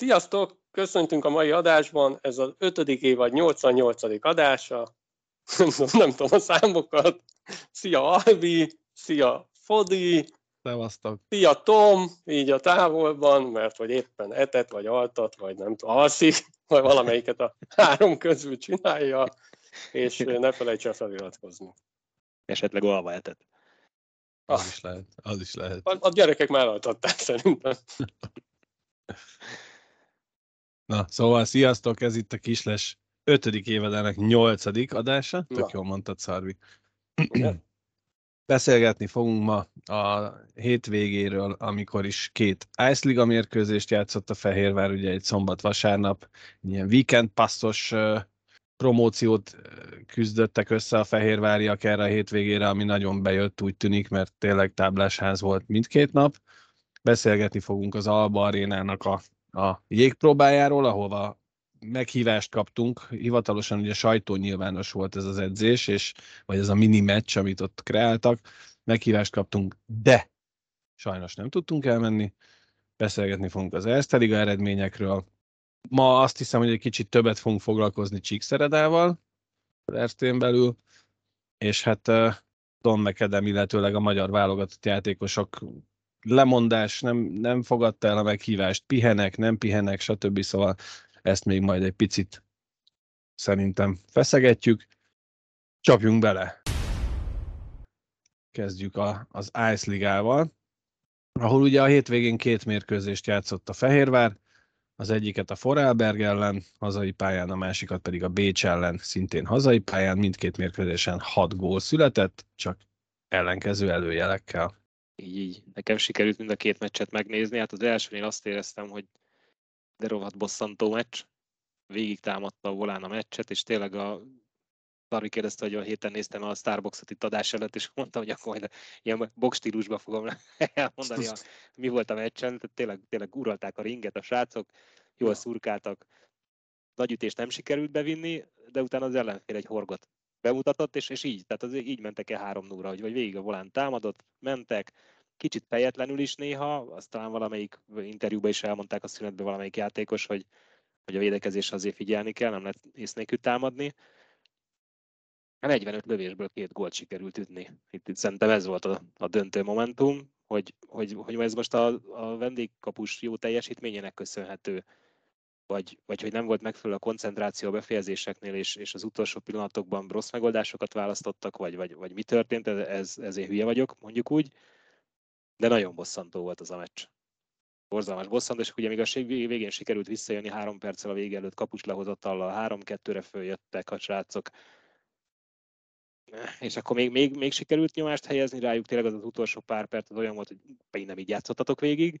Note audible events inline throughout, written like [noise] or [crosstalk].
Sziasztok! Köszöntünk a mai adásban. Ez az ötödik évad 88. adása. Nem tudom a számokat. Szia Albi, szia Fodi, Szevasztok. szia Tom, így a távolban, mert vagy éppen etet, vagy altat, vagy nem tudom, alszik, vagy valamelyiket a három közül csinálja, és ne felejts el feliratkozni. Esetleg alva etett. Az is lehet. Az is lehet. A, a gyerekek már altatták szerintem. Na, szóval sziasztok, ez itt a Kisles ötödik évadának nyolcadik adása. Tök Na. jól mondtad, Szarvi. [clears throat] Beszélgetni fogunk ma a hétvégéről, amikor is két Ice Liga mérkőzést játszott a Fehérvár, ugye egy szombat-vasárnap, ilyen weekend passzos promóciót küzdöttek össze a fehérváriak erre a hétvégére, ami nagyon bejött, úgy tűnik, mert tényleg táblásház volt mindkét nap. Beszélgetni fogunk az Alba Arénának a, a jégpróbájáról, ahova meghívást kaptunk, hivatalosan ugye sajtónyilvános volt ez az edzés, és, vagy ez a mini meccs, amit ott kreáltak, meghívást kaptunk, de sajnos nem tudtunk elmenni, beszélgetni fogunk az Erste eredményekről. Ma azt hiszem, hogy egy kicsit többet fogunk foglalkozni Csíkszeredával, Erstén belül, és hát uh, Don McAdam, illetőleg a magyar válogatott játékosok lemondás, nem, nem fogadta el a meghívást, pihenek, nem pihenek, stb. Szóval ezt még majd egy picit szerintem feszegetjük. Csapjunk bele! Kezdjük a, az Ice Ligával, ahol ugye a hétvégén két mérkőzést játszott a Fehérvár, az egyiket a Forelberg ellen, hazai pályán, a másikat pedig a Bécs ellen, szintén hazai pályán, mindkét mérkőzésen 6 gól született, csak ellenkező előjelekkel. Így, így. Nekem sikerült mind a két meccset megnézni. Hát az elsőnél azt éreztem, hogy de rohadt bosszantó meccs. Végig támadta a volán a meccset, és tényleg a Szarvi kérdezte, hogy a héten néztem a Starbucksot itt adás előtt, és mondtam, hogy akkor majd ilyen box stílusban fogom [laughs] elmondani, a, mi volt a meccsen. Tehát tényleg, tényleg uralták a ringet a srácok, jól szurkáltak. Nagy ütést nem sikerült bevinni, de utána az ellenfél egy horgot bemutatott, és, és így, tehát az így mentek el 3 0 hogy vagy végig a volán támadott, mentek, kicsit fejetlenül is néha, azt talán valamelyik interjúban is elmondták a szünetben valamelyik játékos, hogy, hogy a védekezésre azért figyelni kell, nem lehet ész támadni. A 45 lövésből két gólt sikerült ütni. Itt, itt szerintem ez volt a, a döntő momentum, hogy, hogy, hogy ez most a, a vendégkapus jó teljesítményének köszönhető, vagy, vagy hogy nem volt megfelelő a koncentráció a befejezéseknél, és, és az utolsó pillanatokban rossz megoldásokat választottak, vagy, vagy, vagy mi történt, ez, ez, ezért hülye vagyok, mondjuk úgy. De nagyon bosszantó volt az a meccs. Borzalmas bosszantó, és ugye még a végén sikerült visszajönni három perccel a vége előtt kapus lehozatallal, három-kettőre följöttek a srácok. És akkor még, még, még sikerült nyomást helyezni rájuk, tényleg az, az utolsó pár perc az olyan volt, hogy pedig nem így játszottatok végig,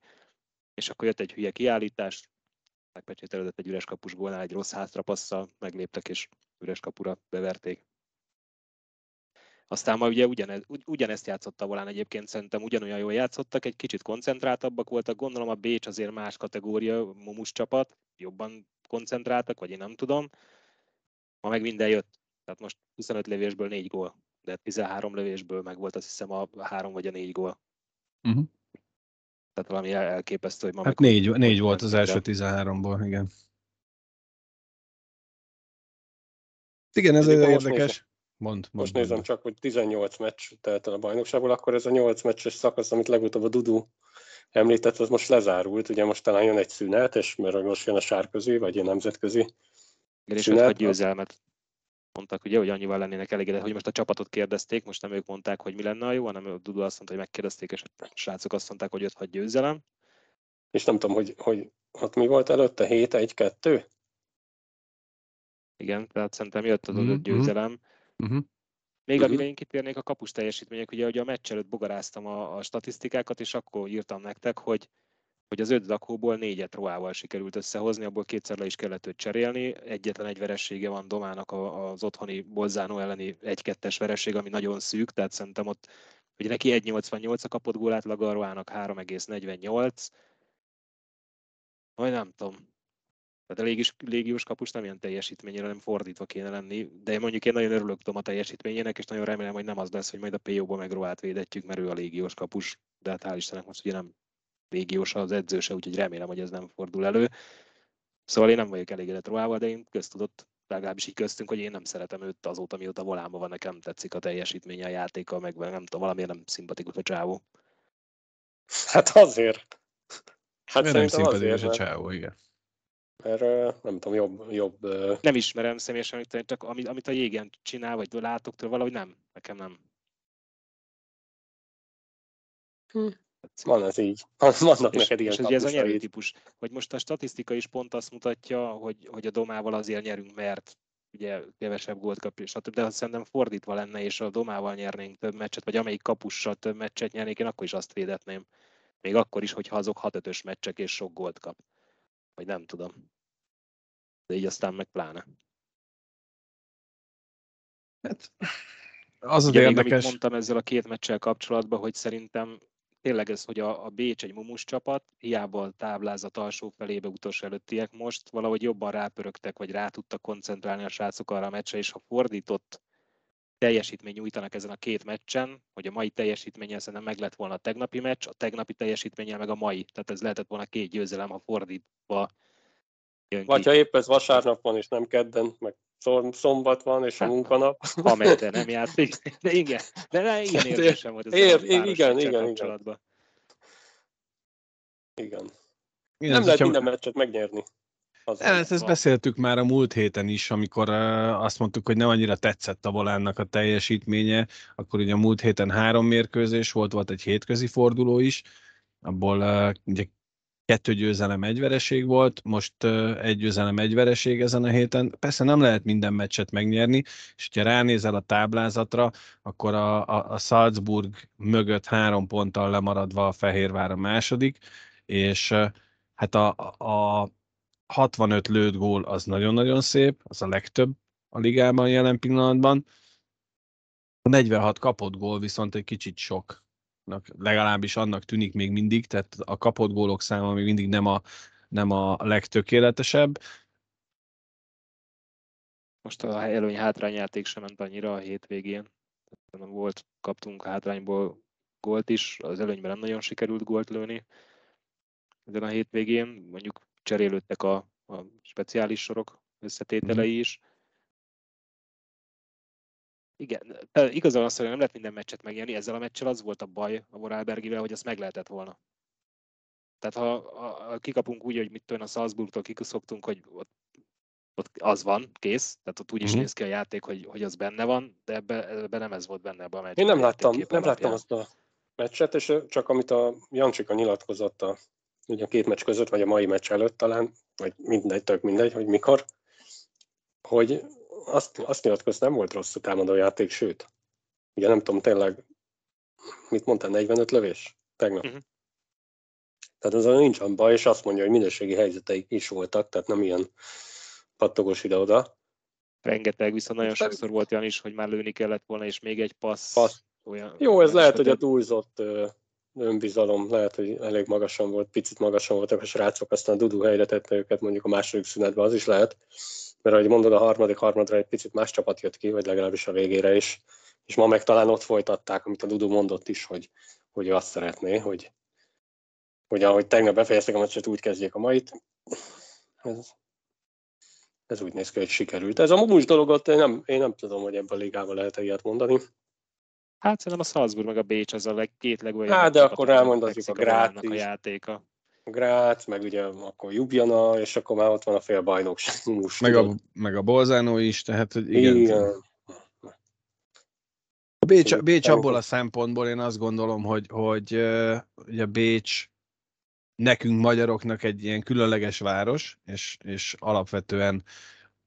és akkor jött egy hülye kiállítás, megpecsételődött egy üres kapus gólnál, egy rossz hátrapasszal, megléptek és üres kapura beverték. Aztán ma ugye ugyanez, ugy- ugyanezt játszotta volán egyébként, szerintem ugyanolyan jól játszottak, egy kicsit koncentráltabbak voltak, gondolom a Bécs azért más kategória, mumus csapat, jobban koncentráltak, vagy én nem tudom. Ma meg minden jött, tehát most 25 lövésből 4 gól, de 13 lövésből meg volt azt hiszem a 3 vagy a 4 gól. Uh-huh. Tehát valami el- elképesztő, hogy ma Hát négy, négy volt az első el. 13-ból, igen. Igen, ez most érdekes. Mond, mond, Most mond. nézem csak, hogy 18 meccs telt el a bajnokságból, akkor ez a 8 meccses szakasz, amit legutóbb a Dudu említett, az most lezárult. Ugye most talán jön egy szünet, és mert most jön a sárközi, vagy a nemzetközi. Igen, és Szünet, öt hat győzelmet mondtak, ugye, hogy annyival lennének elégedett, hogy most a csapatot kérdezték, most nem ők mondták, hogy mi lenne a jó, hanem a Dudu azt mondta, hogy megkérdezték, és a srácok azt mondták, hogy 5-6 győzelem. És nem tudom, hogy, hogy ott mi volt előtte, 7-1-2? Igen, tehát szerintem jött az Mhm, öt mhm. győzelem. Uh-huh. Még Mhm. amire én kitérnék a kapus teljesítmények, ugye, ugye a meccs előtt bogaráztam a, a statisztikákat, és akkor írtam nektek, hogy, hogy az öt zakóból négyet Roával sikerült összehozni, abból kétszer le is kellett őt cserélni. Egyetlen egy veressége van Domának az otthoni Bolzánó elleni egy-kettes vereség, ami nagyon szűk, tehát szerintem ott hogy neki 1,88 a kapott gól átlag, a Roának 3,48. Majd nem tudom. Tehát a légis, légiós kapus nem ilyen teljesítményére, nem fordítva kéne lenni, de én mondjuk én nagyon örülök tudom a teljesítményének, és nagyon remélem, hogy nem az lesz, hogy majd a PO-ba meg Roát védetjük, mert ő a légiós kapus, de hát hál' Istennek most ugye nem légiós az edzőse, úgyhogy remélem, hogy ez nem fordul elő. Szóval én nem vagyok elégedett Roával, de én köztudott, legalábbis így köztünk, hogy én nem szeretem őt azóta, mióta volánban van, nekem tetszik a teljesítménye, a játéka, meg nem tudom, valamiért nem szimpatikus a csávó. Hát azért. Hát nem szimpatikus a csávó, igen. Mert nem tudom, jobb... jobb nem ismerem személyesen, csak amit, amit a jégen csinál, vagy látok tőle, valahogy nem. Nekem nem. Hm. Van ez így. Vannak és, neked ilyen és ez, ez a nyerő típus. Hogy most a statisztika is pont azt mutatja, hogy, hogy a domával azért nyerünk, mert ugye kevesebb gólt kap, és de ha szerintem fordítva lenne, és a domával nyernénk több meccset, vagy amelyik kapussal több meccset nyernék, én akkor is azt védetném. Még akkor is, hogyha azok 6-5-ös meccsek és sok gólt kap. Vagy nem tudom. De így aztán meg pláne. Hát, az az érdekes. Még, amit mondtam ezzel a két meccsel kapcsolatban, hogy szerintem tényleg ez, hogy a, a Bécs egy mumus csapat, hiába a táblázat alsó felébe utolsó előttiek most valahogy jobban rápörögtek, vagy rá tudtak koncentrálni a srácok arra a meccsre, és ha fordított teljesítmény nyújtanak ezen a két meccsen, hogy a mai teljesítménye szerintem meg lett volna a tegnapi meccs, a tegnapi teljesítménye meg a mai. Tehát ez lehetett volna két győzelem, ha fordítva jön Vagy ki. ha épp ez vasárnap van, és nem kedden, meg szombat van, és a hát, munkanap. Ha de [laughs] nem játszik. De igen, de ne, igen hát érzésem volt ez ér, a igen, igen, igen, igen. Igen. Igen, nem lehet minden meccset megnyerni. Az ezt, ezt beszéltük már a múlt héten is, amikor uh, azt mondtuk, hogy nem annyira tetszett a volánnak a teljesítménye, akkor ugye a múlt héten három mérkőzés volt, volt egy hétközi forduló is, abból uh, ugye kettő győzelem, egy volt, most egy győzelem, egy vereség ezen a héten. Persze nem lehet minden meccset megnyerni, és ha ránézel a táblázatra, akkor a, a, a Salzburg mögött három ponttal lemaradva a Fehérvár a második, és hát a, a 65 lőtt gól az nagyon-nagyon szép, az a legtöbb a ligában jelen pillanatban. A 46 kapott gól viszont egy kicsit sok. Legalábbis annak tűnik még mindig, tehát a kapott gólok száma még mindig nem a, nem a legtökéletesebb. Most a előny hátrányjáték sem ment annyira a hétvégén. Volt, kaptunk hátrányból gólt is, az előnyben nem nagyon sikerült gólt lőni ezen a hétvégén. Mondjuk cserélődtek a, a speciális sorok összetételei mhm. is. Igen, igazán azt, hogy nem lehet minden meccset megnyerni, ezzel a meccsel az volt a baj a Vorarlbergivel, hogy azt meg lehetett volna. Tehát ha a, a, kikapunk úgy, hogy mit tudom, a Salzburgtól kikuszogtunk, hogy ott, ott az van, kész, tehát ott úgy is mm-hmm. néz ki a játék, hogy, hogy az benne van, de ebben ebbe nem ez volt benne ebbe a meccsben. Én nem láttam, nem láttam azt a meccset, és csak amit a Jancsika nyilatkozott a ugye a két meccs között, vagy a mai meccs előtt talán, vagy mindegy, tök mindegy, hogy mikor, hogy azt, azt nyilatkozott, nem volt rossz a támadó játék, sőt, ugye nem tudom, tényleg, mit mondtál, 45 lövés tegnap? Uh-huh. Tehát az nincs olyan baj, és azt mondja, hogy minőségi helyzeteik is voltak, tehát nem ilyen pattogós ide-oda. Rengeteg, viszont nagyon sokszor volt olyan is, hogy már lőni kellett volna, és még egy passz. passz. Olyan, Jó, ez lehet, hogy a túlzott önbizalom, lehet, hogy elég magasan volt, picit magasan voltak a srácok, aztán a Dudu helyre tette őket mondjuk a második szünetben, az is lehet, mert ahogy mondod, a harmadik harmadra egy picit más csapat jött ki, vagy legalábbis a végére is, és ma meg talán ott folytatták, amit a Dudu mondott is, hogy, hogy azt szeretné, hogy, hogy ahogy tegnap befejeztek a meccset, úgy kezdjék a mait. Ez, ez úgy néz ki, hogy sikerült. Ez a mumus dologot én nem, én nem tudom, hogy ebben a ligában lehet ilyet mondani. Hát szerintem a Salzburg meg a Bécs az a leg, két legolyabb. Hát, de akkor elmondhatjuk a Grát a játéka. Grát, meg ugye akkor Jubjana, és akkor már ott van a fél bajnokság. Meg a, meg a Bolzánó is, tehát hogy igen. igen. A Bécs, Bécs abból a szempontból én azt gondolom, hogy, hogy ugye Bécs nekünk magyaroknak egy ilyen különleges város, és, és alapvetően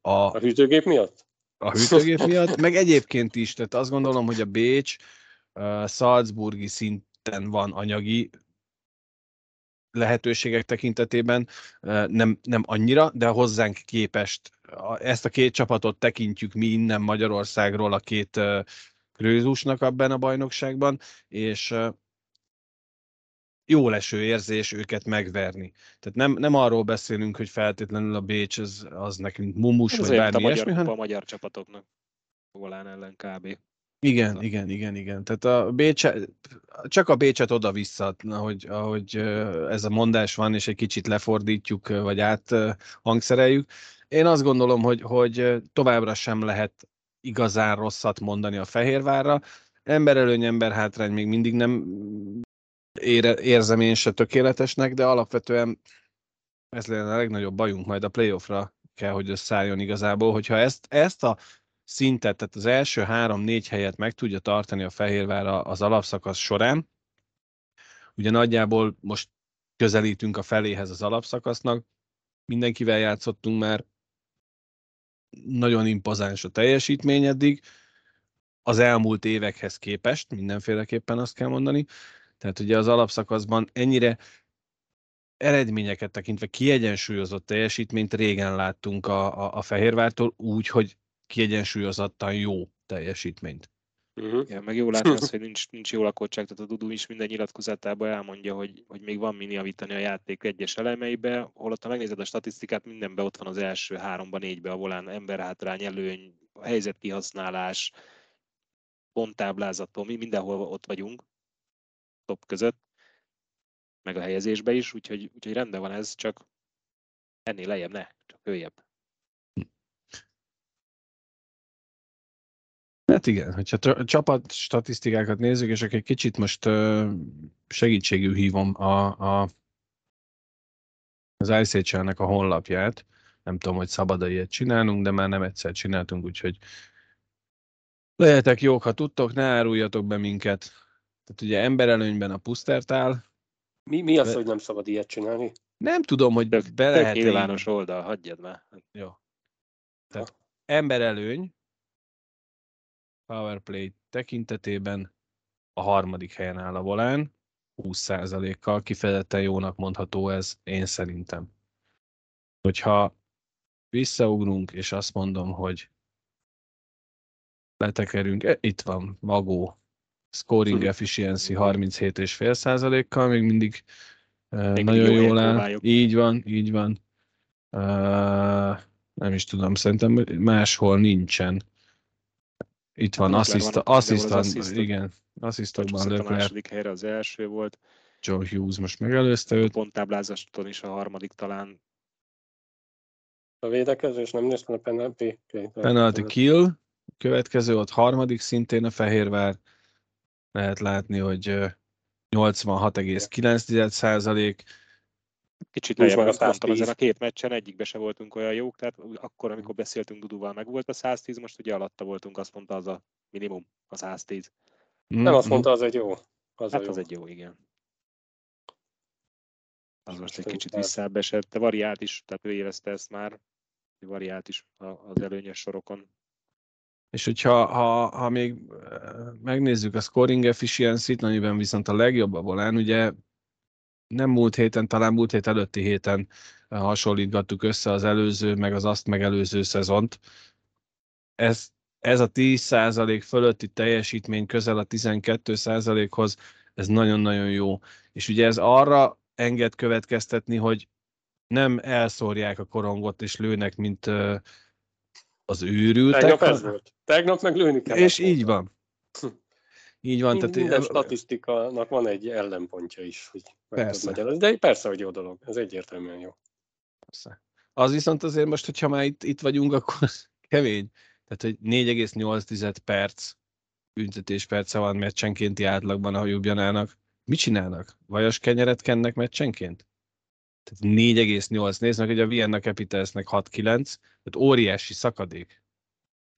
a... A hűtőgép miatt? a hűtőgép miatt, meg egyébként is, tehát azt gondolom, hogy a Bécs uh, Salzburgi szinten van anyagi lehetőségek tekintetében, nem, nem annyira, de hozzánk képest ezt a két csapatot tekintjük mi innen Magyarországról a két Krőzusnak abban a bajnokságban, és jó leső érzés őket megverni. Tehát nem, nem arról beszélünk, hogy feltétlenül a Bécs az, az nekünk mumus, Ez vagy mint a bármi magyar, ilyesmi, a magyar csapatoknak. Volán ellen kb. Igen, Ez a- igen, igen, igen. Tehát a Bécs, csak a Bécset oda-vissza, ahogy, ahogy ez a mondás van, és egy kicsit lefordítjuk, vagy át ö, hangszereljük. Én azt gondolom, hogy, hogy továbbra sem lehet igazán rosszat mondani a Fehérvárra. Emberelőny, emberhátrány még mindig nem ére, érzem én se tökéletesnek, de alapvetően ez lenne a legnagyobb bajunk, majd a playoffra kell, hogy összeálljon igazából, hogyha ezt, ezt a szintet, tehát az első három-négy helyet meg tudja tartani a Fehérvár az alapszakasz során, ugye nagyjából most közelítünk a feléhez az alapszakasznak, mindenkivel játszottunk már, nagyon impozáns a teljesítmény eddig, az elmúlt évekhez képest, mindenféleképpen azt kell mondani. Tehát ugye az alapszakaszban ennyire eredményeket tekintve kiegyensúlyozott teljesítményt régen láttunk a, a, a Fehérvártól úgy, hogy kiegyensúlyozottan jó teljesítményt. Uh-huh. Igen, meg jó látni azt, hogy nincs, nincs jó lakottság, tehát a Dudu is minden nyilatkozatában elmondja, hogy, hogy még van min javítani a játék egyes elemeibe, holott ha megnézed a statisztikát, mindenben ott van az első háromban, négybe a volán emberhátrány, előny, a helyzet kihasználás, ponttáblázaton, mi mindenhol ott vagyunk, top között, meg a helyezésbe is, úgyhogy, úgyhogy rendben van ez, csak ennél lejjebb ne, csak följebb. Hát igen, hogyha t- csapat statisztikákat nézzük, és akkor egy kicsit most ö, segítségül hívom a, a, az ICHL-nek a honlapját. Nem tudom, hogy szabad-e ilyet csinálnunk, de már nem egyszer csináltunk, úgyhogy lehetek jók, ha tudtok, ne áruljatok be minket. Tehát ugye emberelőnyben a pusztert áll. Mi, mi az, De- hogy nem szabad ilyet csinálni? Nem tudom, hogy Tök, be tök lehet nyilvános oldal, hagyjad már. Jó. Tehát emberelőny powerplay tekintetében a harmadik helyen áll a volán, 20%-kal kifejezetten jónak mondható ez, én szerintem. Hogyha visszaugrunk, és azt mondom, hogy letekerünk, e, itt van, Magó, scoring Mhm. efficiency 37,5%-kal, még mindig e, Még nagyon jól áll. próbáljuk. Így van, így van. E, nem is tudom, szerintem máshol nincsen. Itt van, Leclerc assziszt, van ott mindenhol az asszisztant, igen, asszisztokban Becsúszott a második helyre az első volt, John Hughes most megelőzte őt. ponttáblázaton is a harmadik talán. A védekezés nem néztem a penalty. Penalty kill, következő ott harmadik, szintén a Fehérvár. Lehet látni, hogy ö, 86,9 százalék. Kicsit lejjebb 110. ezen a két meccsen egyikbe se voltunk olyan jók, tehát akkor, amikor beszéltünk Duduval, meg volt a 110, most ugye alatta voltunk, azt mondta az a minimum, a 110. Nem azt mondta, az egy jó. Az Hát a jó. az egy jó, igen. Az most egy kicsit visszább esett, de variált is, tehát ő érezte ezt már, variált is az előnyös sorokon. És hogyha ha, ha még ö, megnézzük a scoring efficiency-t, amiben viszont a legjobb a volán, ugye nem múlt héten, talán múlt hét előtti héten ö, hasonlítgattuk össze az előző, meg az azt megelőző szezont. Ez, ez a 10% fölötti teljesítmény közel a 12%-hoz, ez nagyon-nagyon jó. És ugye ez arra enged következtetni, hogy nem elszórják a korongot és lőnek, mint ö, az őrültek. Tegnap ez volt. Tegnap meg lőni kell. és így van. [laughs] Így van. Mind, Tehát, minden statisztikának van egy ellenpontja is, hogy Persze. De persze, hogy jó dolog. Ez egyértelműen jó. persze. Az viszont azért most, hogyha már itt, itt vagyunk, [laughs] akkor kemény. Tehát, hogy 4,8 perc büntetés perce van meccsenkénti átlagban a Jubjanának. Mit csinálnak? Vajas kenyeret kennek meccsenként? Tehát 4,8. Nézd meg, hogy a Vienna Capitalsnek 6,9. Tehát óriási szakadék.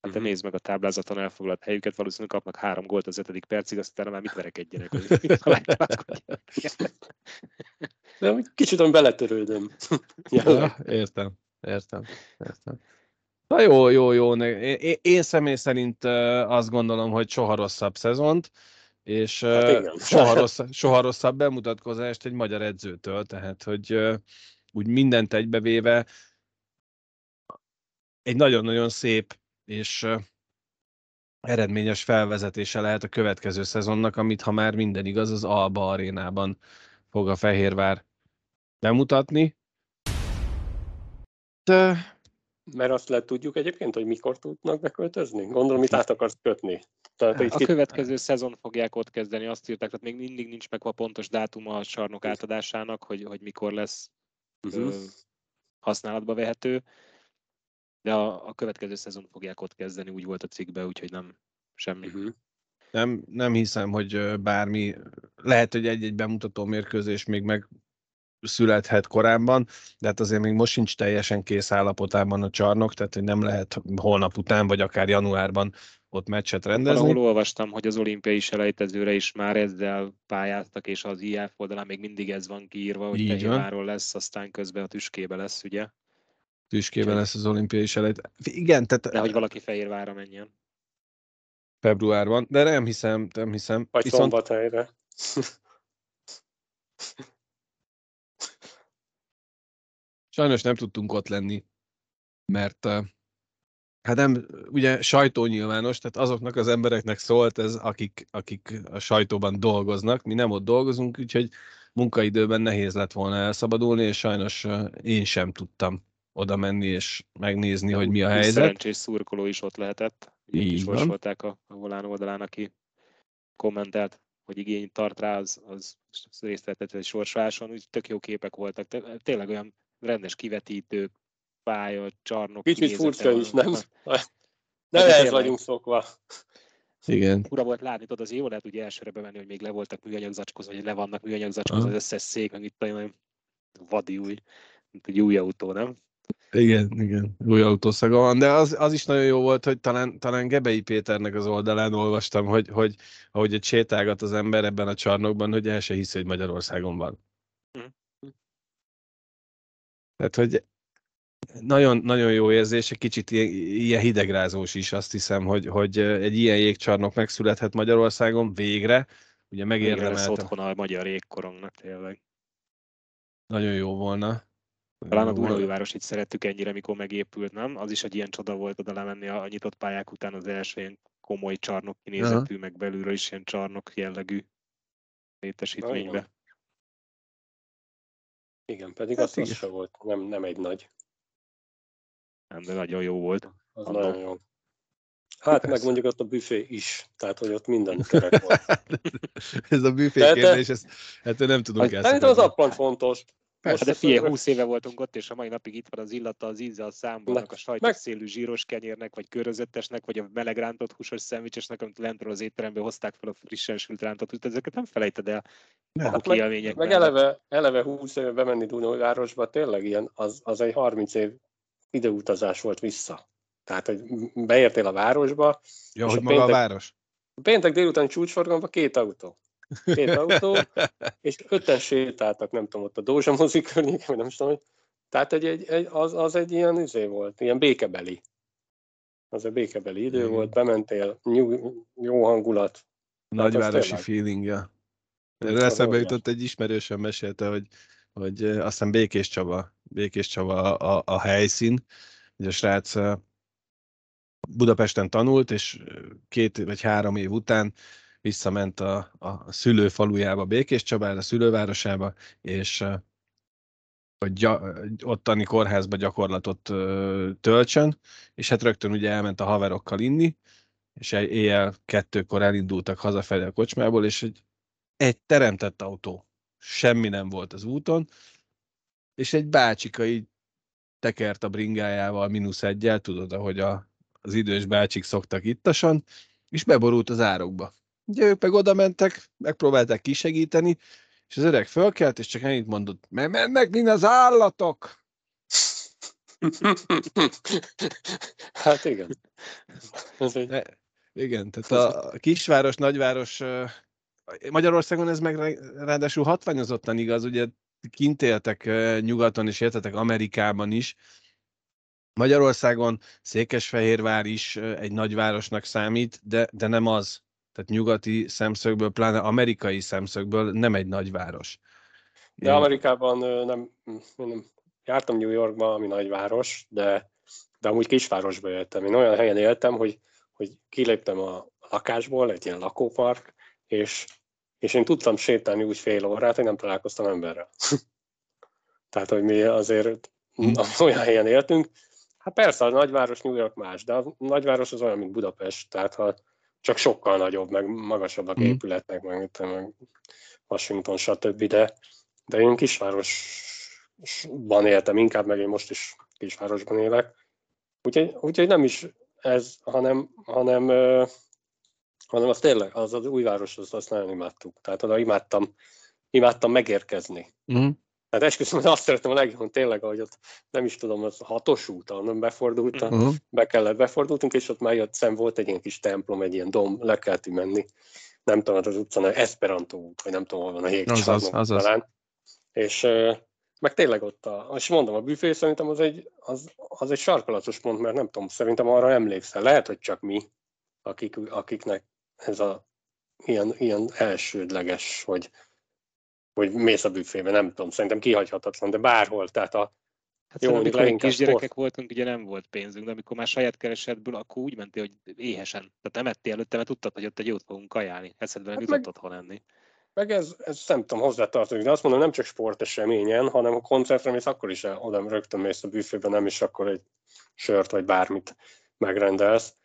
Hát te Mhm. nézd meg a táblázatban elfoglalt helyüket, valószínűleg kapnak három gólt az ötödik percig, aztán már mit verekedjenek, hogy. [laughs] De kicsit olyan beletörődöm. Ja, értem, értem, értem. Na jó, jó, jó. Én, én személy szerint azt gondolom, hogy soha rosszabb szezont, és Hát soha, rosszabb, soha rosszabb bemutatkozást egy magyar edzőtől, tehát hogy úgy mindent egybevéve egy nagyon-nagyon szép és eredményes felvezetése lehet a következő szezonnak, amit ha már minden igaz, az Alba arénában fog a Fehérvár bemutatni. De Mert azt lehet tudjuk egyébként, hogy mikor tudnak beköltözni? Gondolom, itt át akarsz kötni. Tehát, A következő szezon fogják ott kezdeni, azt írták, tehát még mindig nincs meg a pontos dátuma a csarnok átadásának, hogy, hogy mikor lesz uh-huh. ö, használatba vehető, de a, a következő szezon fogják ott kezdeni, úgy volt a cikkben, úgyhogy nem semmi. Uh-huh. nem, nem hiszem, hogy bármi, lehet, hogy egy-egy bemutató mérkőzés még meg születhet korábban, de hát azért még most sincs teljesen kész állapotában a csarnok, tehát hogy nem lehet holnap után, vagy akár januárban ott meccset rendezni. Valahol olvastam, hogy az olimpiai selejtezőre is már ezzel pályáztak, és az IF oldalán még mindig ez van kiírva, hogy. Fehérváról lesz, aztán közben a tüskébe lesz, ugye? Tüskében lesz az olimpiai selejt. Igen, tehát De hogy valaki Fehérvárra menjen. februárban, de nem hiszem, nem hiszem. Vagy Viszont szombathelyre. sajnos nem tudtunk ott lenni, mert uh, hát nem, ugye sajtó nyilvános, tehát azoknak az embereknek szólt ez, akik, akik a sajtóban dolgoznak, mi nem ott dolgozunk, úgyhogy munkaidőben nehéz lett volna elszabadulni, és sajnos uh, én sem tudtam oda menni és megnézni, hogy mi a helyzet. Szerencsés szurkoló is ott lehetett. Így is van. volták a, a volán oldalán, aki kommentelt, hogy igény tart rá, az, az részt vett egy sorsoláson, úgy tök jó képek voltak. Tényleg olyan rendes kivetítő, pálya, csarnok. Kicsit furcsa is, nem? Nem de ehhez vagyunk szokva. Igen. Fura volt látni, tudod, az jó lehet ugye elsőre bemenni, hogy még le voltak műanyag zacskózva, vagy le vannak műanyag zacskózva az összes szék, meg itt olyan vadi új, mint egy új autó, nem? Igen, igen, új autószaga van, de az, az is nagyon jó volt, hogy talán, talán Gebei Péternek az oldalán olvastam, hogy, hogy ahogy egy sétálgat az ember ebben a csarnokban, hogy el se hiszi, hogy Magyarországon van. Mhm. Tehát, hogy nagyon, nagyon jó érzés, egy kicsit ilyen, ilyen hidegrázós is, azt hiszem, hogy, hogy egy ilyen jégcsarnok megszülethet Magyarországon végre, ugye Végre lesz megérdemelte, otthon a magyar jégkorongnak tényleg. nagyon jó volna. Talán a Jó volna. Dunaújvárosit szerettük ennyire, mikor megépült, nem? Az is egy ilyen csoda volt oda lemenni a nyitott pályák után az első ilyen komoly csarnok kinézetű, meg belülről is ilyen csarnok jellegű létesítménybe. Igen, pedig Hát azt az igen. se volt. Nem, nem egy nagy. Nem, de nagyon jó volt. Az Annó. nagyon jó. Hát meg Persze. mondjuk ott a büfé is. Tehát, hogy ott minden kerek volt. [laughs] ez a büfé De- kérdés, ezt, ettől nem tudunk Hát, Szerintem az elszakadni. appant fontos. Persze, Hát de Most figyelj, akkor- 20 éve voltunk ott, és a mai napig itt van az illata, az íze a számban, a sajtos meg- szélű zsíros kenyérnek, vagy körözettesnek, vagy a meleg rántott húsos szendvicsesnek, amit lentről az étteremből hozták fel a frissen sült rántott húst, ezeket nem felejted el Nem. a Hát meg- Meg mellett. eleve, eleve 20 éve bemenni Dunajvárosba, tényleg ilyen, az, az egy 30 év időutazás volt vissza. Tehát, hogy beértél a városba, Ja, hogy a maga a péntek- város? péntek délután csúcsforgalomban két autó. Két autó, és öten sétáltak, nem tudom, ott a Dózsa mozi környéken, vagy nem is tudom, hogy- tehát egy, egy, egy, az, az egy ilyen izé volt, ilyen békebeli. Az egy békebeli idő Igen. volt, bementél, nyug, jó hangulat. Nagyvárosi feelingja. Az Erre eszembe jutott egy ismerősöm mesélte, hogy, hogy aztán Békés Csaba, Békés Csaba a, a, a helyszín, hogy a srác Budapesten tanult, és két vagy három év után visszament a, a szülőfalujába, Békés Csabára, a szülővárosába, és hogy gya, ottani kórházba gyakorlatot ö, töltsön, és hát rögtön ugye elment a haverokkal inni, és éjjel kettőkor elindultak hazafelé a kocsmából, és egy, egy teremtett autó, semmi nem volt az úton, és egy bácsika így tekert a bringájával mínusz egyel, tudod, ahogy a, az idős bácsik szoktak ittasan, és beborult az árokba. Ugye ők meg oda mentek, megpróbálták kisegíteni, és az öreg fölkelt, és csak ennyit mondott, mert mennek, mint az állatok. [laughs] hát igen. Egy, E, igen, tehát a kisváros, nagyváros, Magyarországon ez meg rá- ráadásul hatványozottan igaz, ugye kint éltek nyugaton, és éltetek Amerikában is. Magyarországon Székesfehérvár is egy nagyvárosnak számít, de, de nem az. Tehát nyugati szemszögből, pláne amerikai szemszögből nem egy nagyváros. de Amerikában nem, nem, jártam New Yorkba, ami nagyváros, de, de amúgy kisvárosba éltem. Én olyan helyen éltem, hogy, hogy kiléptem a lakásból, egy ilyen lakópark, és, és én tudtam sétálni úgy fél órát, hogy nem találkoztam emberrel. [laughs] Tehát, hogy mi azért hm. [laughs] olyan helyen éltünk. Hát persze, a nagyváros New York más, de a nagyváros az olyan, mint Budapest, tehát ha csak sokkal nagyobb, meg magasabbak mm. épületek, meg, meg Washington, stb. De, de én kisvárosban éltem inkább, meg én most is kisvárosban élek. Úgyhogy, úgyhogy nem is ez, hanem, hanem, hanem az tényleg, az az újváros, az, azt nagyon imádtuk. Tehát oda imádtam, imádtam megérkezni. Mm. Tehát esküszöm, hogy azt szeretem a legjobban tényleg, hogy ott nem is tudom, az hatos úton nem befordultam, uh-huh. be kellett, befordultunk, és ott már jött szem, volt egy ilyen kis templom, egy ilyen dom, le kellett menni. Nem tudom, hát az utcán, Esperanto út, vagy nem tudom, hol van a jégcsarnok az, az, talán. És meg tényleg ott, a, és mondom, a büfé szerintem az egy, az, az egy sarkalatos pont, mert nem tudom, szerintem arra emlékszel. Lehet, hogy csak mi, akik, akiknek ez a ilyen, ilyen elsődleges, hogy hogy mész a büfébe, nem tudom, szerintem kihagyhatatlan, de bárhol, tehát a Hát jó, amikor leginkább kisgyerekek sport. voltunk, ugye nem volt pénzünk, de amikor már saját keresetből, akkor úgy mentél, hogy éhesen. Tehát nem ettél előtte, mert tudtad, hogy ott egy jót fogunk kajálni. Eszedben nem hát jutott meg, otthon enni. Meg ez, ez nem tudom, hozzátartozik, de azt mondom, nem csak sporteseményen, hanem a koncertre mész, akkor is oda rögtön mész a büfébe, nem is akkor egy sört vagy bármit megrendelsz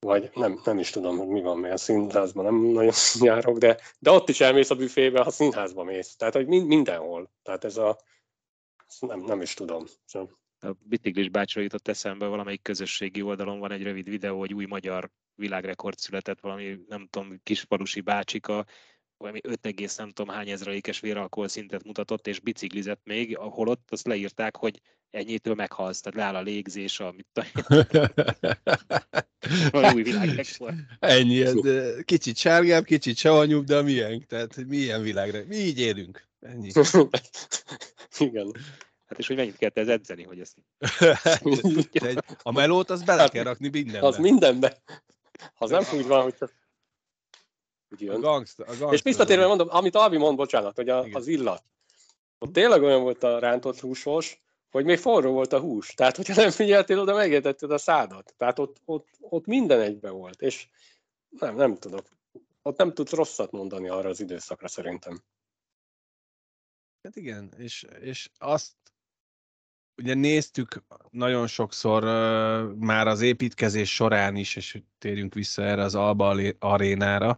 vagy nem, nem is tudom, hogy mi van, mert színházban nem nagyon [laughs] járok, de, de ott is elmész a büfébe, ha színházba mész. Tehát, hogy mindenhol. Tehát ez a, nem, nem is tudom. Szóval. A Bitiglis bácsra jutott eszembe, valamelyik közösségi oldalon van egy rövid videó, hogy új magyar világrekord született, valami nem tudom, kispalusi bácsika, valami 5, nem tudom hány ezrelékes véralkohol szintet mutatott, és biciklizett még, ahol ott azt leírták, hogy ennyitől meghalsz, tehát leáll a légzés, amit a új. Ennyi, ez kicsit sárgább, kicsit savanyúbb, de a miénk, tehát milyen világra, mi így élünk. Ennyi. [laughs] Igen. Hát és hogy mennyit kell ez edzeni, hogy ezt... [laughs] a melót az bele kell rakni mindenbe. Az mindenbe. Az nem úgy van, hogy úgy A gangster, a gangster és visszatérve mondom, amit Albi mond, bocsánat, hogy a, az illat. Ott tényleg olyan volt a rántott húsos, hogy még forró volt a hús. Tehát, hogyha nem figyeltél oda, megértetted a szádat. Tehát ott, ott, ott minden egybe volt. És nem, nem tudok. Ott nem tudsz rosszat mondani arra az időszakra szerintem. Hát igen, és, és azt ugye néztük nagyon sokszor uh, már az építkezés során is, és térjünk vissza erre az Alba arénára,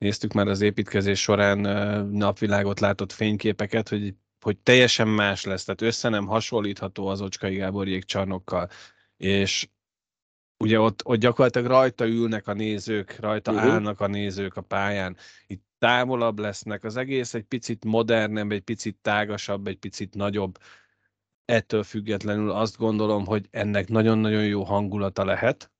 néztük már az építkezés során napvilágot látott fényképeket, hogy, hogy teljesen más lesz, tehát össze nem hasonlítható az Ocskai Gábor jégcsarnokkal, és ugye ott, ott gyakorlatilag rajta ülnek a nézők, rajta uh-huh. állnak a nézők a pályán, itt távolabb lesznek, az egész egy picit modernebb, egy picit tágasabb, egy picit nagyobb, ettől függetlenül azt gondolom, hogy ennek nagyon-nagyon jó hangulata lehet,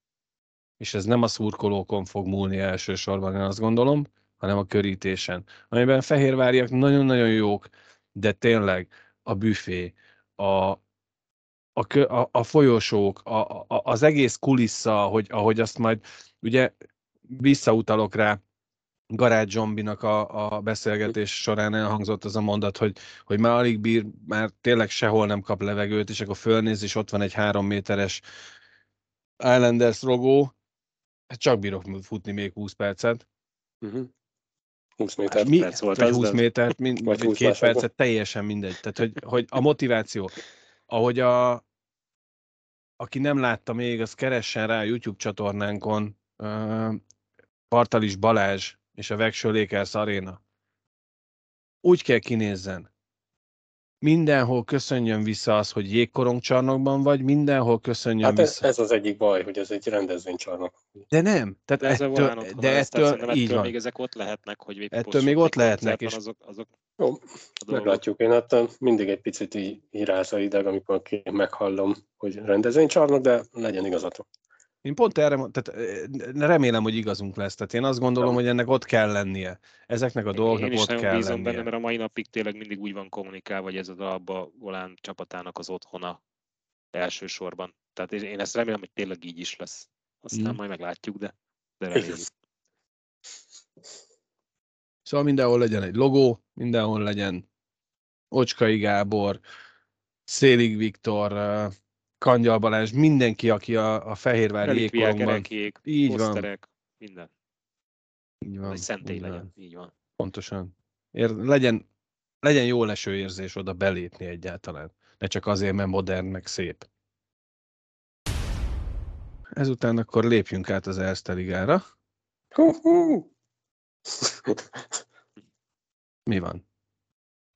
és ez nem a szurkolókon fog múlni elsősorban, én azt gondolom, hanem a körítésen, amiben fehérváriak nagyon-nagyon jók, de tényleg a büfé, a, a, a, a folyosók, a, a, az egész kulissza, ahogy, ahogy azt majd, ugye visszautalok rá, Garázs Zsombinak a, a beszélgetés során elhangzott az a mondat, hogy, hogy már alig bír, már tényleg sehol nem kap levegőt, és akkor fölnéz, és ott van egy három méteres Islanders rogó, Hát csak bírok futni még 20 percet. Uh-huh. 20 méter mi, perc volt vagy az, 20 métert, mind, vagy 20 két percet, teljesen mindegy. Tehát, hogy, hogy a motiváció, ahogy a, aki nem látta még, az keressen rá a YouTube csatornánkon uh, Partalis Balázs és a Vegső Lakers Arena. Úgy kell kinézzen, mindenhol köszönjön vissza az, hogy jégkorongcsarnokban vagy, mindenhol köszönjön hát ez, vissza. ez az egyik baj, hogy ez egy rendezvénycsarnok. De nem. Tehát de ettől, ettől, de ettől, ettől, így ettől van. még ezek ott lehetnek, hogy Ettől még ott lehetnek. És... Azok, azok Jó, meglátjuk. Én hát mindig egy picit így a ideg, amikor meghallom, hogy rendezvénycsarnok, de legyen igazatok. Én pont erre, tehát remélem, hogy igazunk lesz. Tehát én azt gondolom, hogy ennek ott kell lennie. Ezeknek a dolgoknak ott kell bízom lennie. benne, mert a mai napig tényleg mindig úgy van kommunikálva, hogy ez az Alba Volán csapatának az otthona elsősorban. Tehát én ezt remélem, hogy tényleg így is lesz. Aztán mm. majd meglátjuk, de, de reméljük. Szóval mindenhol legyen egy logó, mindenhol legyen Ocskai Gábor, Szélig Viktor, Kangyal Balázs, mindenki, aki a, a Fehérvári jégkorongban. Így van. poszterek, minden. Így van, egy szentély így van. legyen. Így van. Pontosan. Ér, legyen, legyen jó leső érzés oda belépni egyáltalán. Ne csak azért, mert modern, meg szép. Ezután akkor lépjünk át az Erste Ligára. Hú-hú. Mi van?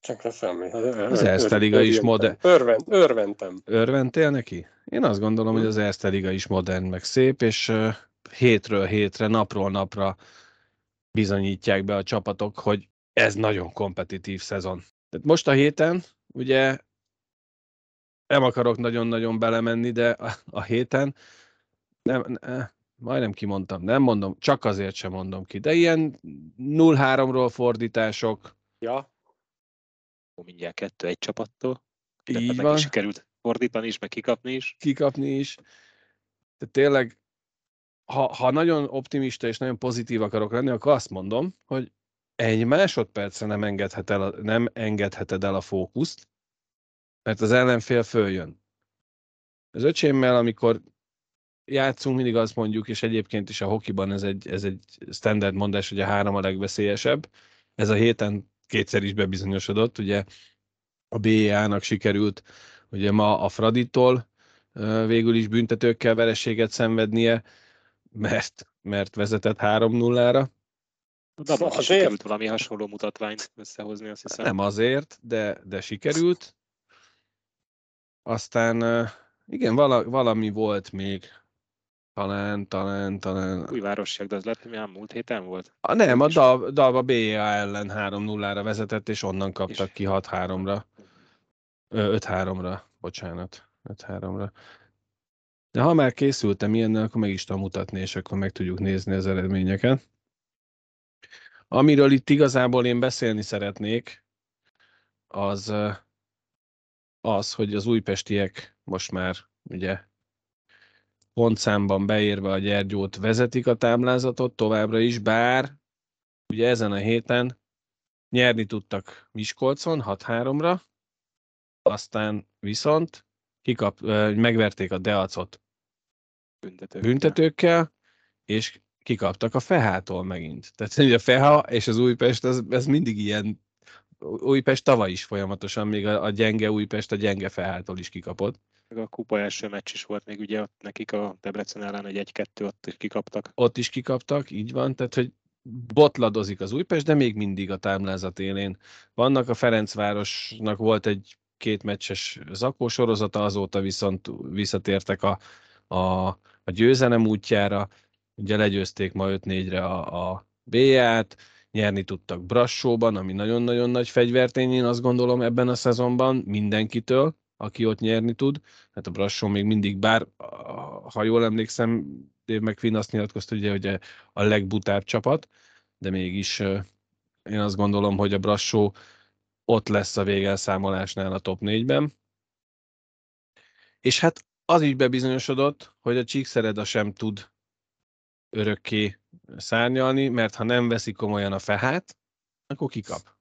Csak ne semmi. Az Erste Liga is modern. Örvend, örventem. Örventél neki? Én azt gondolom, hogy az Erste Liga is modern, meg szép, és hétről hétre, napról napra bizonyítják be a csapatok, hogy ez nagyon kompetitív szezon. Tehát most a héten, ugye nem akarok nagyon-nagyon belemenni, de a, a héten nem, ne, majdnem kimondtam, nem mondom, csak azért sem mondom ki, de ilyen 0-3-ról fordítások, Ja, mindjárt kettő egy csapattól. De így van. is sikerült fordítani is, meg kikapni is. kikapni is. Tehát tényleg, ha, ha nagyon optimista és nagyon pozitív akarok lenni, akkor azt mondom, hogy egy másodpercre nem, engedhet el nem engedheted el a fókuszt, mert az ellenfél följön. Az öcsémmel, amikor játszunk, mindig azt mondjuk, és egyébként is a hokiban ez egy, ez egy standard mondás, hogy a három a legveszélyesebb. Ez a héten kétszer is bebizonyosodott, ugye a BA-nak sikerült ugye ma a Fraditól végül is büntetőkkel vereséget szenvednie, mert, mert vezetett 3-0-ra. A Dabnak is Azért? sikerült valami hasonló mutatványt összehozni, azt hiszem. Nem azért, de, de sikerült. Aztán igen, vala, valami volt még. Talán, talán, talán. Újvárosiak, de az lehet, hogy már múlt héten volt. A, nem, a. Dal- Dalva BA ellen 3-0-ra vezetett, és onnan kaptak És- ki 6-3-ra. Ö, 5-3-ra, bocsánat. 5-3-ra. De ha már készültem ilyennel, akkor meg is tudom mutatni, és akkor meg tudjuk nézni az eredményeket. Amiről itt igazából én beszélni szeretnék, az az, hogy az újpestiek most már ugye pontszámban beérve a Gyergyót vezetik a táblázatot továbbra is, bár ugye ezen a héten nyerni tudtak Miskolcon 6-3-ra, aztán viszont kikap, megverték a Deacot Büntetők. büntetőkkel, és kikaptak a Fehától megint. Tehát ugye a Feha és az Újpest, ez, ez mindig ilyen, Újpest tavaly is folyamatosan, még a, a gyenge Újpest a gyenge Fehától is kikapott. Meg a kupa első meccs is volt még ugye ott nekik a Debrecen ellen egy 1-2 ott is kikaptak. Ott is kikaptak, így van, tehát hogy botladozik az Újpest, de még mindig a táblázat élén. Vannak a Ferencvárosnak volt egy két meccses zakó sorozata, azóta viszont visszatértek a, a, a győzelem útjára, ugye legyőzték ma 5-4-re a, a B-ját, nyerni tudtak Brassóban, ami nagyon-nagyon nagy fegyvertény, én azt gondolom ebben a szezonban mindenkitől, aki ott nyerni tud. Hát a Brassó még mindig, bár ha jól emlékszem, Dave McQueen azt nyilatkozta, ugye, hogy a legbutább csapat, de mégis én azt gondolom, hogy a Brassó ott lesz a végelszámolásnál a top 4-ben. És hát az is bebizonyosodott, hogy a Csíkszereda sem tud örökké szárnyalni, mert ha nem veszi komolyan a fehát, akkor kikap.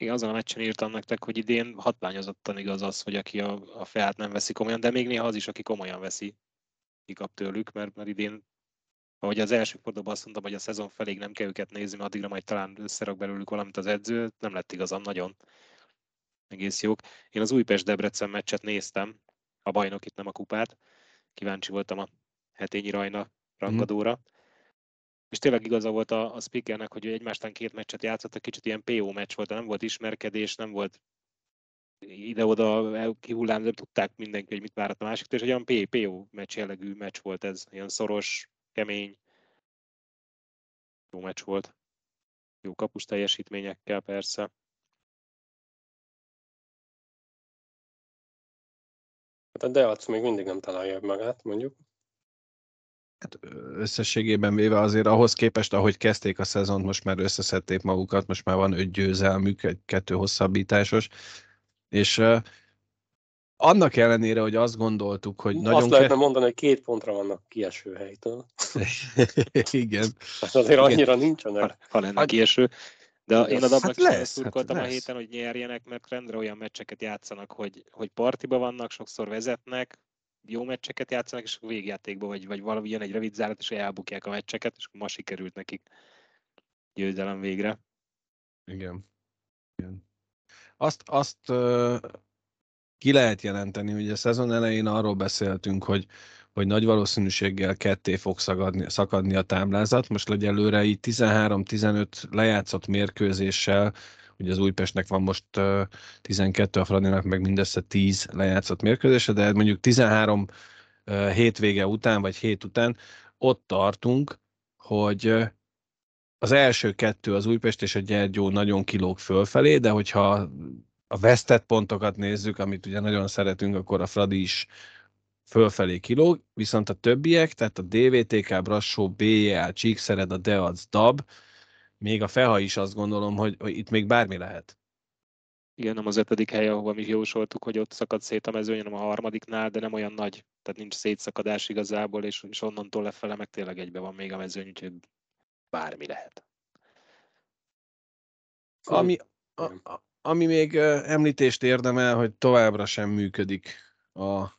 Igen, azon a meccsen írtam nektek, hogy idén hatványozottan igaz az, hogy aki a, a feát nem veszi komolyan, de még néha az is, aki komolyan veszi, kikap tőlük, mert, mert idén, ahogy az első fordulóban azt mondtam, hogy a szezon feléig nem kell őket nézni, mert addigra majd talán összerak belőlük valamit az edző, nem lett igazam nagyon. Egész jók. Én az Újpest-Debrecen meccset néztem, a bajnokit, nem a kupát. Kíváncsi voltam a hetényi rajna rangadóra. És tényleg igaza volt a, a speakernek, hogy egymástán két meccset játszottak, kicsit ilyen PO meccs volt, nem volt ismerkedés, nem volt ide-oda kihullám, de tudták mindenki, hogy mit várat a másiktól, és egy olyan PO meccs jellegű meccs volt ez, ilyen szoros, kemény, jó meccs volt. Jó kapus teljesítményekkel persze. Hát a Deac még mindig nem találja magát, mondjuk. Hát összességében véve azért ahhoz képest, ahogy kezdték a szezont, most már összeszedték magukat, most már van öt győzelmük, egy kettő hosszabbításos, és uh, annak ellenére, hogy azt gondoltuk, hogy Nagyon nagyon Azt lehetne mondani, hogy két pontra vannak kieső helytől. [laughs] Igen. Hát azért annyira nincsenek. Ha, ha lenne Hát- kieső. De én a Hát lesz, hát szurkoltam a lesz. héten, hogy nyerjenek, mert rendre olyan meccseket játszanak, hogy, hogy partiba vannak, sokszor vezetnek, jó meccseket játszanak, és akkor végjátékban, vagy, vagy valami jön egy rövid zárat, és elbukják a meccseket, és ma sikerült nekik győzelem végre. Igen. Igen. Azt, azt uh, ki lehet jelenteni, hogy a szezon elején arról beszéltünk, hogy, hogy nagy valószínűséggel ketté fog szakadni, szakadni a táblázat. Most egyelőre így 13-15 lejátszott mérkőzéssel, ugye az Újpestnek van most uh, 12, a Fradinak meg mindössze 10 lejátszott mérkőzése, de mondjuk 13 uh, hétvége után, vagy hét után ott tartunk, hogy az első kettő, az Újpest és a Gyergyó nagyon kilóg fölfelé, de hogyha a vesztett pontokat nézzük, amit ugye nagyon szeretünk, akkor a Fradi is fölfelé kilóg, viszont a többiek, tehát a DVTK, Brassó, BJA, Csíkszered, a Deac, DAB, még a Feha is azt gondolom, hogy, hogy itt még bármi lehet. Igen, nem az ötödik hely, ahova mi jósoltuk, hogy ott szakad szét a mezőny, hanem a harmadiknál, de nem olyan nagy. Tehát nincs szétszakadás igazából, és, és onnantól lefele meg tényleg egybe van még a mezőny, úgyhogy bármi lehet. Ami, a, a, ami még említést érdemel, hogy továbbra sem működik a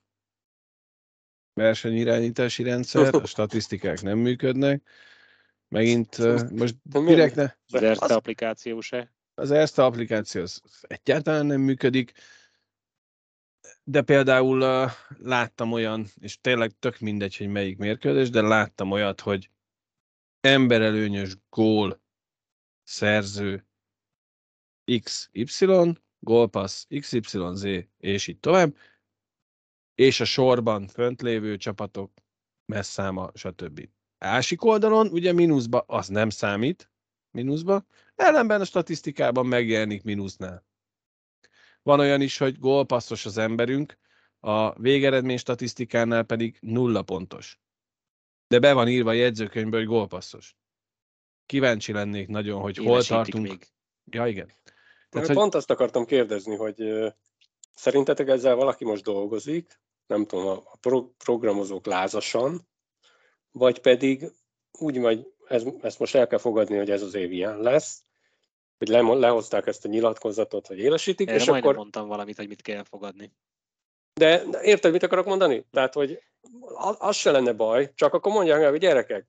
versenyirányítási rendszer, a statisztikák nem működnek. Megint most direkt ne... Az Erste applikáció se. Az Erste applikáció az egyáltalán nem működik, de például uh, láttam olyan, és tényleg tök mindegy, hogy melyik mérkőzés, de láttam olyat, hogy emberelőnyös gól szerző XY, gólpassz XYZ, és így tovább, és a sorban fönt lévő csapatok messzáma, stb. Ásik oldalon, ugye mínuszba, az nem számít, mínuszba, ellenben a statisztikában megjelenik mínusznál. Van olyan is, hogy gólpasszos az emberünk, a végeredmény statisztikánál pedig nulla pontos. De be van írva a jegyzőkönyvből, hogy gólpasszos. Kíváncsi lennék nagyon, hogy hol tartunk. Még. Ja, igen. Tehát, hogy... Pont azt akartam kérdezni, hogy szerintetek ezzel valaki most dolgozik, nem tudom, a pro- programozók lázasan, vagy pedig úgy vagy, ez, ezt most el kell fogadni, hogy ez az év ilyen lesz, hogy le, lehozták ezt a nyilatkozatot, hogy élesítik, Erre és akkor... mondtam valamit, hogy mit kell fogadni. De, érted, mit akarok mondani? Tehát, hogy az se lenne baj, csak akkor mondják el, hogy gyerekek,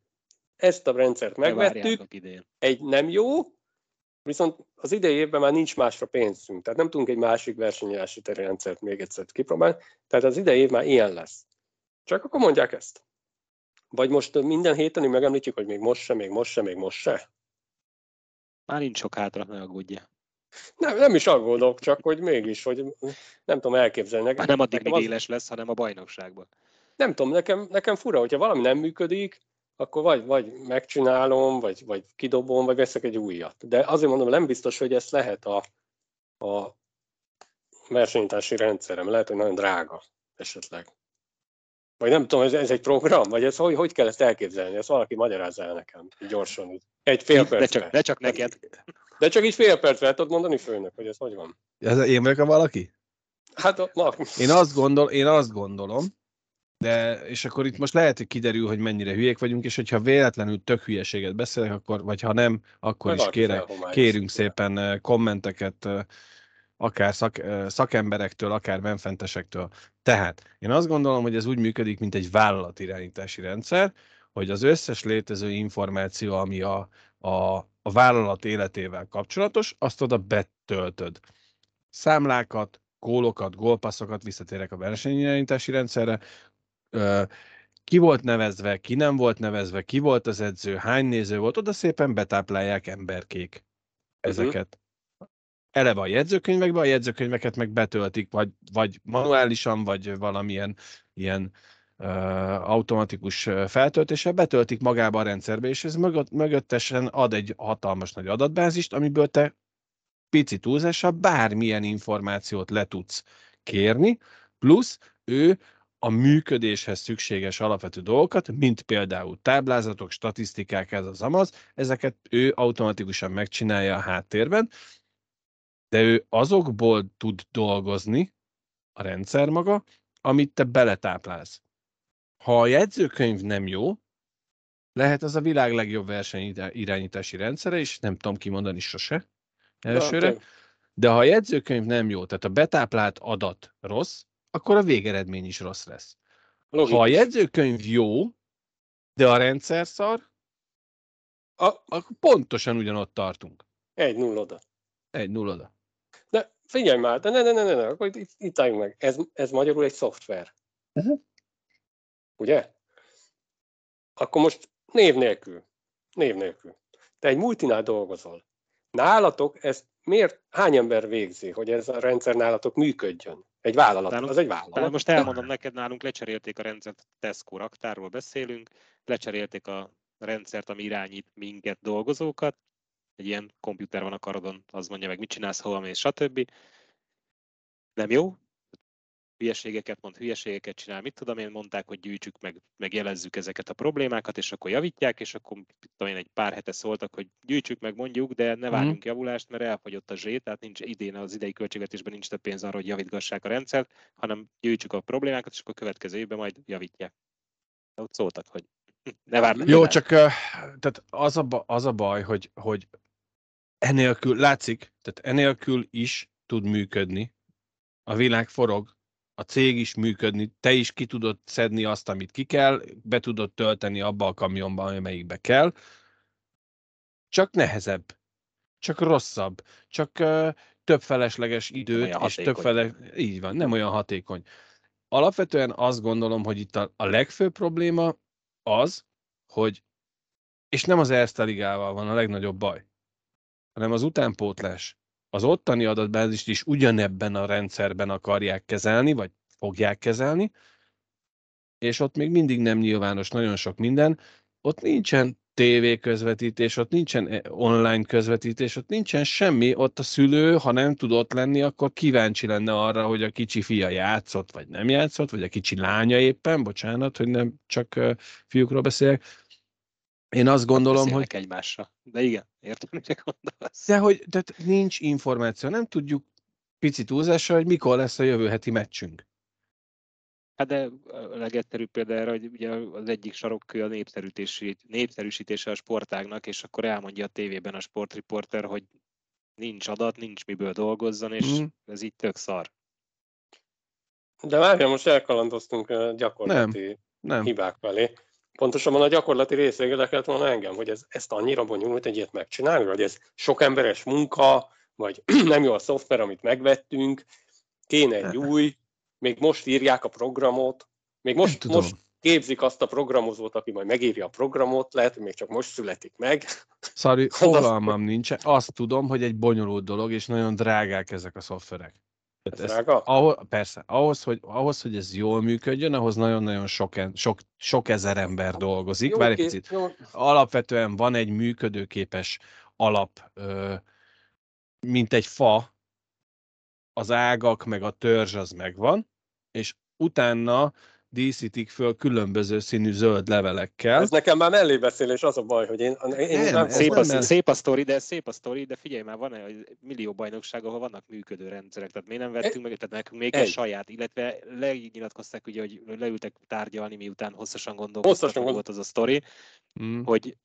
ezt a rendszert megvettük, egy nem jó, Viszont az idei évben már nincs másra pénzünk, tehát nem tudunk egy másik versenyási rendszert még egyszer kipróbálni, tehát az idei év már ilyen lesz. Csak akkor mondják ezt. Vagy most minden héten megemlítjük, hogy még most se, még most se, még most se. Már nincs sok hátra, ne aggódja. Nem, nem is aggódok, csak hogy mégis, hogy nem tudom elképzelni. Már nem addig még az... éles lesz, hanem a bajnokságban. Nem tudom, nekem, nekem fura, hogyha valami nem működik, akkor vagy, vagy megcsinálom, vagy, vagy kidobom, vagy veszek egy újat. De azért mondom, nem biztos, hogy ezt lehet a, a versenyítási rendszerem. Lehet, hogy nagyon drága esetleg. Vagy nem tudom, ez, ez egy program? Vagy ez hogy, hogy kell ezt elképzelni? Ezt valaki magyarázza el nekem gyorsan. Egy fél perc. De csak, de csak neked. De csak így fél perc el tudod mondani főnök, hogy ez hogy van. Ez én vagyok a valaki? Hát, na. Én azt, gondol, én azt gondolom, de, és akkor itt most lehet, hogy kiderül, hogy mennyire hülyék vagyunk, és hogyha véletlenül tök hülyeséget beszélek, akkor, vagy ha nem, akkor Meg is kérek, kérünk szépen eh, kommenteket, eh, akár szak, szakemberektől, akár benfentesektől. Tehát én azt gondolom, hogy ez úgy működik, mint egy vállalatirányítási rendszer, hogy az összes létező információ, ami a, a, a vállalat életével kapcsolatos, azt oda betöltöd. Számlákat, gólokat, gólpasszokat, visszatérek a versenyirányítási rendszerre, ki volt nevezve, ki nem volt nevezve, ki volt az edző, hány néző volt, oda szépen betáplálják emberkék mhm. ezeket. Uh-huh. Eleve a jegyzőkönyvekbe, a jegyzőkönyveket meg betöltik, vagy, vagy manuálisan, vagy valamilyen ilyen uh, automatikus feltöltéssel betöltik magába a rendszerbe, és ez mögött, mögöttesen ad egy hatalmas nagy adatbázist, amiből te pici túlzással bármilyen információt le tudsz kérni, plusz ő a működéshez szükséges alapvető dolgokat, mint például táblázatok, statisztikák, ez az amaz, ezeket ő automatikusan megcsinálja a háttérben, de ő azokból tud dolgozni, a rendszer maga, amit te beletáplálsz. Ha a jegyzőkönyv nem jó, lehet az a világ legjobb verseny irányítási rendszere, és nem tudom kimondani sose elsőre, de ha a jegyzőkönyv nem jó, tehát a betáplált adat rossz, akkor a végeredmény is rossz lesz. Logikus. Ha a jegyzőkönyv jó, de a rendszer szar, A, akkor pontosan ugyanott tartunk. egy null oda. Egy nullada. Figyelj már, de ne, ne, ne, ne, ne akkor itt, itt, álljunk meg. Ez, ez magyarul egy szoftver. Uh-huh. Ugye? Akkor most név nélkül. Név nélkül. Te egy multinál dolgozol. Nálatok ezt miért, hány ember végzi, hogy ez a rendszer nálatok működjön? Egy vállalat, Nálunk- az egy vállalat. most elmondom neked, nálunk lecserélték a rendszert, Tesco raktárról beszélünk, lecserélték a rendszert, ami irányít minket, dolgozókat. Egy ilyen komputer van a karodon, az mondja meg, mit csinálsz, hova mész, stb. Nem jó. Hülyeségeket mond, hülyeségeket csinál, mit tudom én, mondták, hogy gyűjtsük meg, meg jelezzük ezeket a problémákat, és akkor javítják, és akkor tudom én, egy pár hete szóltak, hogy gyűjtsük meg, mondjuk, de ne várjunk javulást, mert elfogyott a zsét, tehát nincs idén az idei költségvetésben nincs több pénz arra, hogy javítgassák a rendszert, hanem gyűjtsük a problémákat, és akkor a következő évben majd javítják. De ott szóltak, hogy [laughs] ne várj. Jó, csak tehát az a, az a baj, hogy, hogy enélkül, látszik, tehát enélkül is tud működni. A világ forog, a cég is működni, te is ki tudod szedni azt, amit ki kell, be tudod tölteni abba a kamionba, amelyikbe kell. Csak nehezebb, csak rosszabb, csak ö, több felesleges időt, és több fele... Így van, nem olyan hatékony. Alapvetően azt gondolom, hogy itt a, a legfőbb probléma az, hogy és nem az Erste Ligával van a legnagyobb baj, hanem az utánpótlás. Az ottani adatbázist is ugyanebben a rendszerben akarják kezelni, vagy fogják kezelni, és ott még mindig nem nyilvános nagyon sok minden. Ott nincsen TV közvetítés, ott nincsen eh, online közvetítés, ott nincsen semmi, ott a szülő, ha nem tud ott lenni, akkor kíváncsi lenne arra, hogy a kicsi fia játszott, vagy nem játszott, vagy a kicsi lánya éppen, bocsánat, hogy nem csak ö, fiúkról beszélek. Én azt gondolom, hogy egymásra. De igen, értem, mire gondolsz. de hogy tehát nincs információ, nem tudjuk picit túlzással, hogy mikor lesz a jövő heti meccsünk. Hát de a legegyszerűbb példa erre, hogy ugye az egyik sarokkő a népszerűsítési- népszerűsítése a sportágnak, és akkor elmondja a tévében a sportriporter, hogy nincs adat, nincs miből dolgozzon, és Mhm. ez így tök szar. De várjál, most elkalandoztunk gyakorlati Nem. hibák felé. Pontosabban a gyakorlati rész érdekelt volna engem, hogy ez, ezt annyira bonyolult egy ilyet megcsinálni, vagy ez sok emberes munka, vagy [clears throat] nem jó a szoftver, amit megvettünk, kéne egy új, még most írják a programot, még most, most képzik azt a programozót, aki majd megírja a programot, lehet, hogy még csak most születik meg. Szari, [laughs] fogalmam nincsen. Azt tudom, hogy egy bonyolult dolog, és nagyon drágák ezek a szoftverek. Ez Tehát ez, drága? persze, ahhoz hogy, ahhoz, hogy ez jól működjön, ahhoz nagyon-nagyon sok, sok, sok ezer ember dolgozik. Jó, Várj egy oké, picit. jó. Alapvetően van egy működőképes alap, mint egy fa, az ágak meg a törzs az megvan, és utána díszítik föl különböző színű zöld levelekkel. Ez nekem már mellé beszél, és az a baj, hogy én, én Nem, nem, Szép nem a, ez. szép a sztori, de szép a sztori, de figyelj már, van egy millió bajnokság, ahol vannak működő rendszerek, tehát miért nem vettünk meg, tehát nekünk még Egy. saját, illetve lenyilatkozták ugye, hogy leültek tárgyalni, miután hosszasan gondolkoztak, Hosszasan hogy volt az a sztori, Mm. hogy,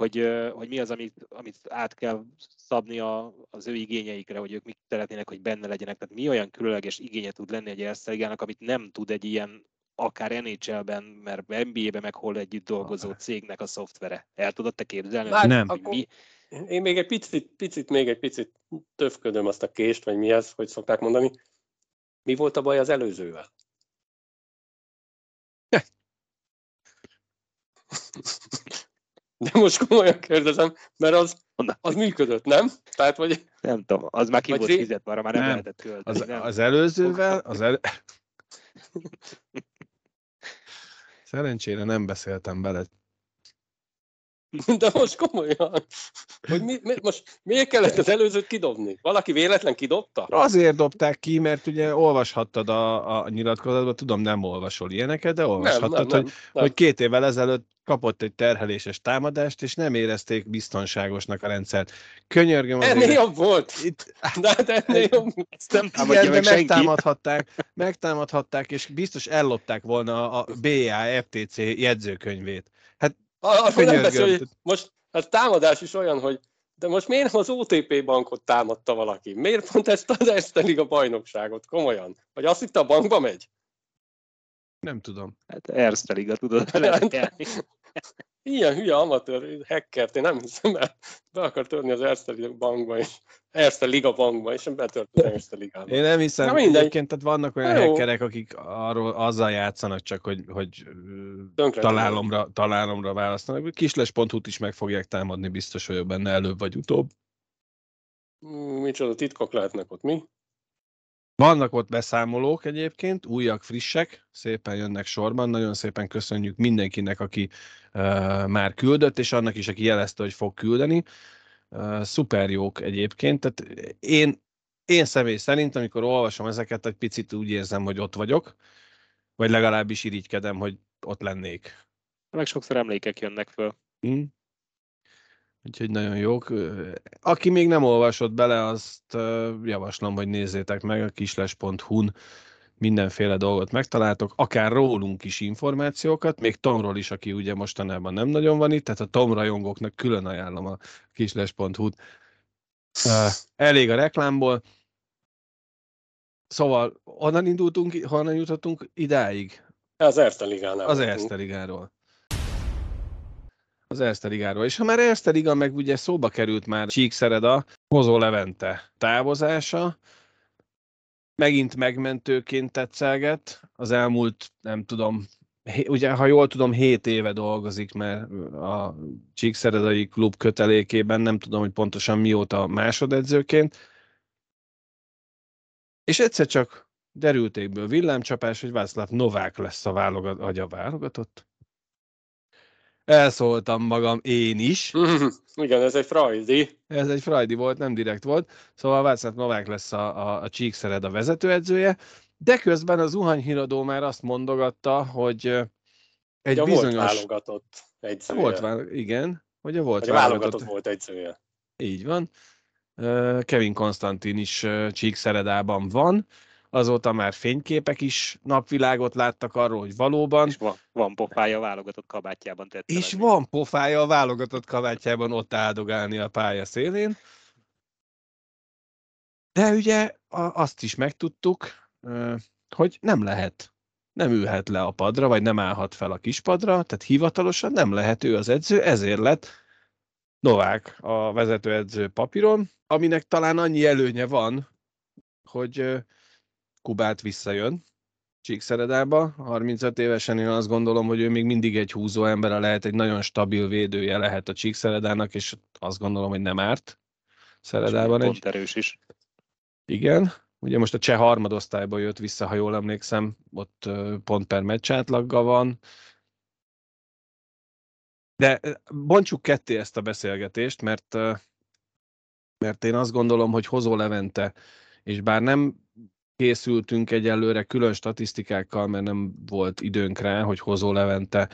hogy, hogy mi az, amit, amit át kell szabni a, az ő igényeikre, hogy ők mit szeretnének, hogy benne legyenek. Tehát mi olyan különleges igénye tud lenni egy Erszeligának, amit nem tud egy ilyen akár NHL-ben, mert NBA-ben meg hol együtt dolgozó cégnek a szoftvere. El tudod te képzelni? Már hogy Nem. akkor- Mi, Én még egy picit, picit, még egy picit töfködöm azt a kést, vagy mi ez, hogy szokták mondani. Mi volt a baj az előzővel? [laughs] De most komolyan kérdezem, mert az, az működött, nem? Tehát, vagy nem tudom, az már ki Vagy volt ré- fizetve, arra már nem, Nem. lehetett költeni. Az, nem? az előzővel, az el... [laughs] Szerencsére nem beszéltem bele. [laughs] de most komolyan. Hogy mi, mi, most miért kellett az előzőt kidobni? Valaki véletlen kidobta? Azért dobták ki, mert ugye olvashattad a, a nyilatkozatban, tudom nem olvasol ilyeneket, de olvashattad, nem, nem, hogy, nem. hogy két évvel ezelőtt kapott egy terheléses támadást, és nem érezték biztonságosnak a rendszert. Könyörgöm Ennél azért. jobb volt. Itt, [laughs] De hát ennél jobb. Ezt nem igen, de meg megtámadhatták, megtámadhatták, és biztos ellopták volna a BA FTC jegyzőkönyvét. Arról nem beszél, hogy most a támadás is olyan, hogy de most miért az OTP bankot támadta valaki? Miért pont ezt az Eszter Liga bajnokságot? Komolyan. Vagy azt hitte a bankba megy? Nem tudom. Hát Erste Liga, tudod, [laughs] Ilyen hülye amatőr hackert, én nem hiszem el. Be akar törni az Erste Liga bankba, és Erste Liga bankba, és betört az Erste Ligába. Én nem hiszem, Na mindegy. egyébként, tehát vannak olyan Na hackerek, akik arról, azzal játszanak csak, hogy, hogy Tönkre találomra, találomra választanak. Kisles.hu-t is meg fogják támadni, biztos vagyok benne előbb vagy utóbb. Micsoda titkok lehetnek ott, mi? Vannak ott beszámolók egyébként, újak, frissek, szépen jönnek sorban. Nagyon szépen köszönjük mindenkinek, aki uh, már küldött, és annak is, aki jelezte, hogy fog küldeni. Uh, szuper jók egyébként. Tehát én, én személy szerint, amikor olvasom ezeket, egy picit úgy érzem, hogy ott vagyok, vagy legalábbis irigykedem, hogy ott lennék. Meg sokszor emlékek jönnek föl. Hm? Úgyhogy nagyon jók. Aki még nem olvasott bele, azt javaslom, hogy nézzétek meg a kisles.hu-n mindenféle dolgot megtaláltok, akár rólunk is információkat, még Tomról is, aki ugye mostanában nem nagyon van itt, tehát a Tom rajongóknak külön ajánlom a kisles.hu-t. Elég a reklámból. Szóval honnan indultunk, honnan jutottunk idáig? Az Erste Ligánál. Az. Erste Ligáról. Az Erste. És ha már Erste meg ugye szóba került már Csíkszereda, Hozó Levente távozása, megint megmentőként tetszelget. Az elmúlt, nem tudom, ugye, ha jól tudom, 7 éve dolgozik, mert a Csíkszeredai klub kötelékében, nem tudom, hogy pontosan mióta másodedzőként. És egyszer csak derültékből villámcsapás, hogy Václav Novák lesz a válogat, a válogatott. Elszóltam magam én is. [laughs] Igen, ez egy Freudi. Ez egy Frajdi volt, nem direkt volt. Szóval Václav Novák lesz a, a, a Csíkszered a vezetőedzője, de közben az Zuhany híradó már azt mondogatta, hogy egy Ja, volt bizonyos... válogatott edzője. volt vál... igen, hogy a volt Vagy a válogatott volt edzője. Így van. Kevin Konstantin is Csíkszeredában van. Azóta már fényképek is napvilágot láttak arról, hogy valóban. És van, van pofája a válogatott kabátjában tett. És van pofája a válogatott kabátjában ott áldogálni a pálya szélén. De ugye a- azt is megtudtuk, hogy nem lehet. Nem ülhet le a padra, vagy nem állhat fel a kispadra, tehát hivatalosan nem lehet ő az edző, ezért lett Novák a vezetőedző papíron, aminek talán annyi előnye van, hogy Kubát visszajön Csíkszeredába. 35 évesen én azt gondolom, hogy ő még mindig egy húzó embere lehet, egy nagyon stabil védője lehet a Csíkszeredának, és azt gondolom, hogy nem árt Szeredában egy erős is. igen, ugye most a cseh harmadosztályból jött vissza, ha jól emlékszem, ott pont per meccs átlaggal van. De bontsuk ketté ezt a beszélgetést, mert, mert én azt gondolom, hogy Hozó Levente, és bár nem készültünk egyelőre külön statisztikákkal, mert nem volt időnk rá, hogy Hozó Levente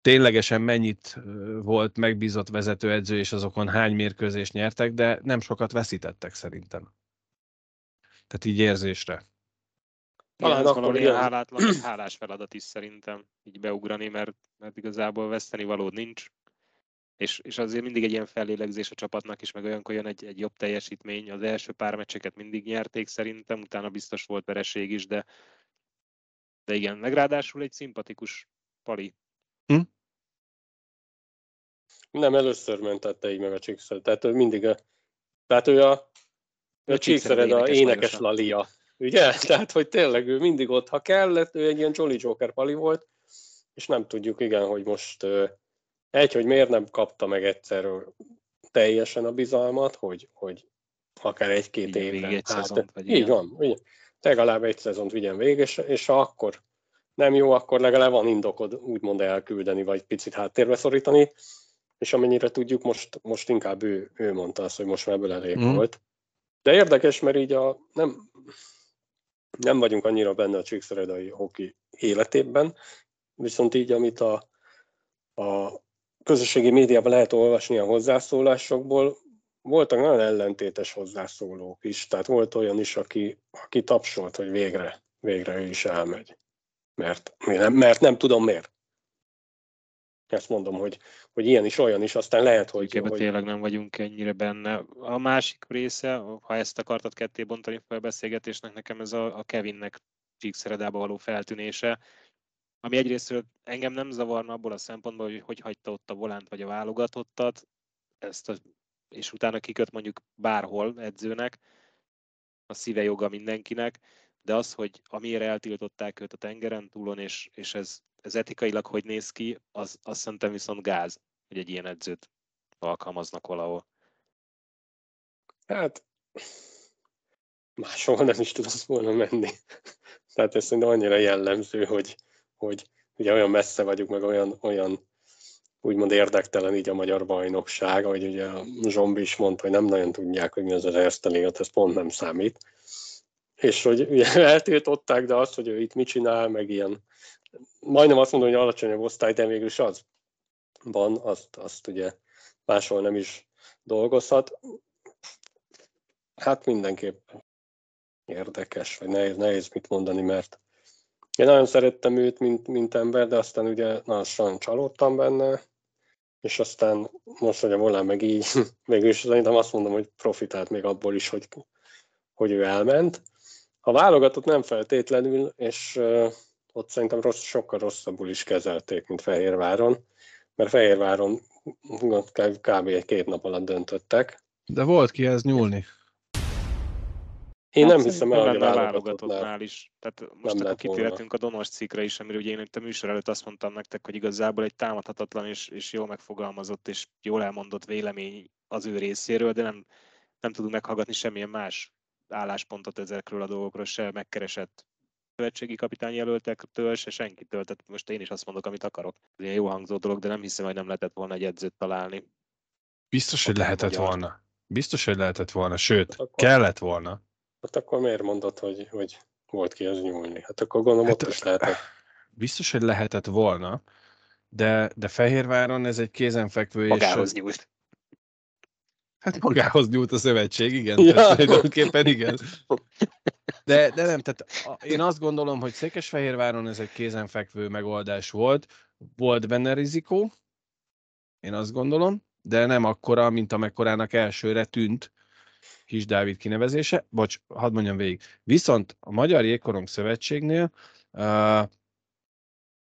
ténylegesen mennyit volt megbízott vezetőedző, és azokon hány mérkőzést nyertek, de nem sokat veszítettek szerintem. Tehát így érzésre. Talán ez akkor valahol ilyen igen. hálátlan, hálás feladat is szerintem így beugrani, mert, mert igazából veszteni valód nincs. És, és azért mindig egy ilyen fellélegzés a csapatnak is, meg olyankor jön egy, egy jobb teljesítmény. Az első pár meccseket mindig nyerték szerintem, utána biztos volt vereség is, de, de igen, meg ráadásul egy szimpatikus pali. Nem, először mentette így meg a Csíkszered. Tehát ő mindig a, tehát ő a, a Ő Csíkszered a énekes énekes magasan. lalia. Ugye? [laughs] Tehát, hogy tényleg ő mindig ott, ha kellett, ő egy ilyen Jolly Joker pali volt, és nem tudjuk, igen, hogy most egy, hogy miért nem kapta meg egyszer teljesen a bizalmat, hogy, hogy akár egy-két évre. egy szezont, vagy így igen. van, ugye? legalább egy szezont vigyen végig, és, és ha akkor nem jó, akkor legalább van indokod úgymond elküldeni, vagy picit háttérbe szorítani, és amennyire tudjuk, most, most inkább ő, ő mondta azt, hogy most már ebből elég Mhm. volt. De érdekes, mert így a, nem, nem vagyunk annyira benne a csíkszeredai hoki életében, viszont így, amit a, a közösségi médiában lehet olvasni a hozzászólásokból, voltak nagyon ellentétes hozzászólók is, tehát volt olyan is, aki, aki tapsolt, hogy végre, végre ő is elmegy. Mert, nem, mert nem tudom miért. Ezt mondom, hogy, hogy ilyen is, olyan is, aztán lehet, hogy... Ebben hogy tényleg nem vagyunk ennyire benne. A másik része, ha ezt akartad ketté bontani fel a beszélgetésnek, nekem ez a, a Kevinnek Csíkszeredába való feltűnése, ami egyrésztről engem nem zavarna abból a szempontból, hogy hogy hagyta ott a volánt vagy a válogatottat, ezt a, és utána kiköt mondjuk bárhol edzőnek, a szíve joga mindenkinek, de az, hogy amire eltiltották őt a tengeren túlon, és, és ez, ez etikailag hogy néz ki, az, azt szerintem viszont gáz, hogy egy ilyen edzőt alkalmaznak valahol. Hát, máshol nem is tudsz volna menni. [laughs] Tehát ez szerintem annyira jellemző, hogy, hogy ugye olyan messze vagyunk, meg olyan, olyan úgymond érdektelen így a magyar bajnokság, ahogy ugye a Zsombi is mondta, hogy nem nagyon tudják, hogy mi az az Erste ez pont nem számít. És hogy ugye [laughs] eltiltották, de azt, hogy ő itt mit csinál, meg ilyen, majdnem azt mondom, hogy alacsonyabb osztály, de mégis az van, azt, azt ugye máshol nem is dolgozhat. Hát mindenképp érdekes, vagy nehéz, nehéz mit mondani, mert én nagyon szerettem őt, mint, mint ember, de aztán ugye nagyon csalódtam benne, és aztán most, hogy a volán meg így, [laughs] mégis szerintem azt mondom, hogy profitált még abból is, hogy, hogy ő elment. A válogatott nem feltétlenül, és ott szerintem rossz, sokkal rosszabbul is kezelték, mint Fehérváron, mert Fehérváron kb. egy két nap alatt döntöttek. De volt ki ez nyúlni. Én nem hiszem el, hogy a válogatottnál is. Tehát most nem akkor kitérhetünk a Donos cikkre is, amire ugye én itt a műsor előtt azt mondtam nektek, hogy igazából egy támadhatatlan és, és jól megfogalmazott és jól elmondott vélemény az ő részéről, de nem, nem tudunk meghallgatni semmilyen más álláspontot ezekről a dolgokról, se megkeresett szövetségi kapitány jelöltektől, se senkitől. Tehát most én is azt mondok, amit akarok. Ez ilyen jó hangzó dolog, de nem hiszem, hogy nem lehetett volna egy edzőt találni. Biztos, hogy lehetett volna. Biztos, hogy lehetett volna, sőt, hát kellett volna. Hát akkor miért mondod, hogy, hogy volt ki az nyúlni? Hát akkor gondolom hát, ott is lehetett. Biztos, hogy lehetett volna, de, de Fehérváron ez egy kézenfekvő Magához és... nyújt. Hát magához nyújt a szövetség, igen. Ja. Tulajdonképpen igen. De, de nem, tehát én azt gondolom, hogy Székesfehérváron ez egy kézenfekvő megoldás volt. Volt benne rizikó, én azt gondolom, de nem akkora, mint amekkorának elsőre tűnt, Kis Dávid kinevezése. Bocs, hadd mondjam végig. Viszont a Magyar Jégkorong Szövetségnél uh,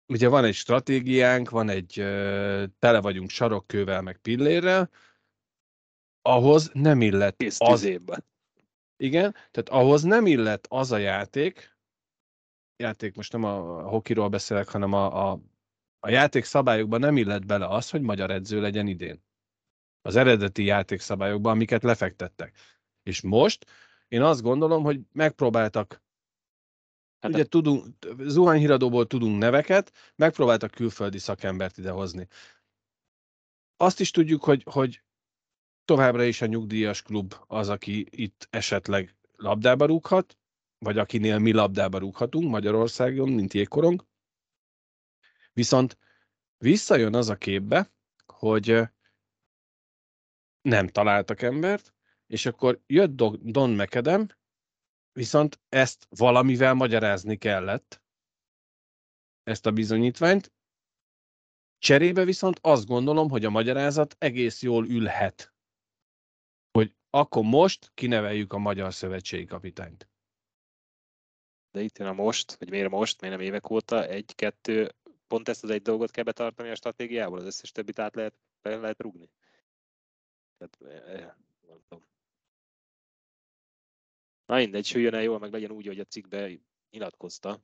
ugye van egy stratégiánk, van egy uh, tele vagyunk sarokkővel, meg pillérrel, ahhoz nem illet Kész az... Évben. Igen, tehát ahhoz nem illet az a játék, játék most nem a hokiról beszélek, hanem a, a, a játék szabályokban nem illet bele az, hogy magyar edző legyen idén. Az eredeti játékszabályokban, amiket lefektettek. És most én azt gondolom, hogy megpróbáltak Hát Ugye tudunk, zuhányhíradóból tudunk neveket, megpróbáltak külföldi szakembert idehozni. Azt is tudjuk, hogy, hogy továbbra is a nyugdíjas klub az, aki itt esetleg labdába rúghat, vagy akinél mi labdába rúghatunk Magyarországon, mint jégkorong. Viszont visszajön az a képbe, hogy nem találtak embert, és akkor jött Don McAdam, viszont ezt valamivel magyarázni kellett, ezt a bizonyítványt. Cserébe viszont azt gondolom, hogy a magyarázat egész jól ülhet, hogy akkor most kineveljük a Magyar Szövetségi kapitányt. De itt jön a most, hogy miért most, miért nem évek óta, egy-kettő, pont ezt az egy dolgot kell betartani a stratégiával, az összes többit át lehet, lehet rugni. Tehát, eh, eh, nem tudom. Na mindegy, süljön el jól, meg legyen úgy, hogy a cikkbe nyilatkozta.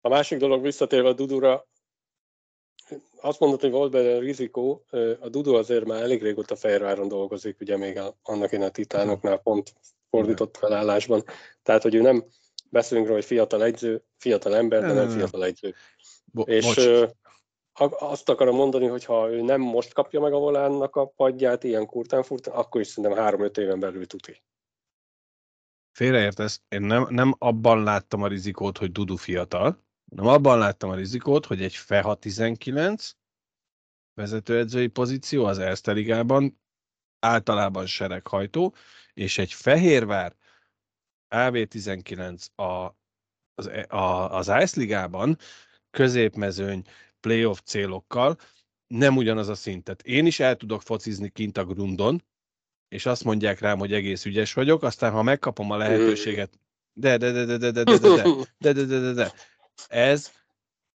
A másik dolog visszatérve a Dudura, azt mondod, hogy volt benne rizikó, a Dudu azért már elég régóta Fehérváron dolgozik, ugye még a, annak én a titánoknál pont fordított felállásban. Tehát, hogy ő nem beszélünk róla, hogy fiatal egyző, fiatal ember, de nem fiatal egyző. Bo- és bocs. azt akarom mondani, hogy ha ő nem most kapja meg a volánnak a padját, ilyen kurtán furtán, akkor is szerintem három-öt éven belül tuti. Félreértesz, én nem, nem abban láttam a rizikót, hogy Dudu fiatal, nem abban láttam a rizikót, hogy egy FEHA 19 vezetőedzői pozíció az Erste Ligában általában sereghajtó, és egy Fehérvár AV19 a, az, a, az Ice Ligában középmezőny playoff célokkal nem ugyanaz a szintet. Én is el tudok focizni kint a grundon, és azt mondják rám, hogy egész ügyes vagyok, aztán ha megkapom a lehetőséget De, de, de, de, de, de, de, de, de, de, de, de, de. Ez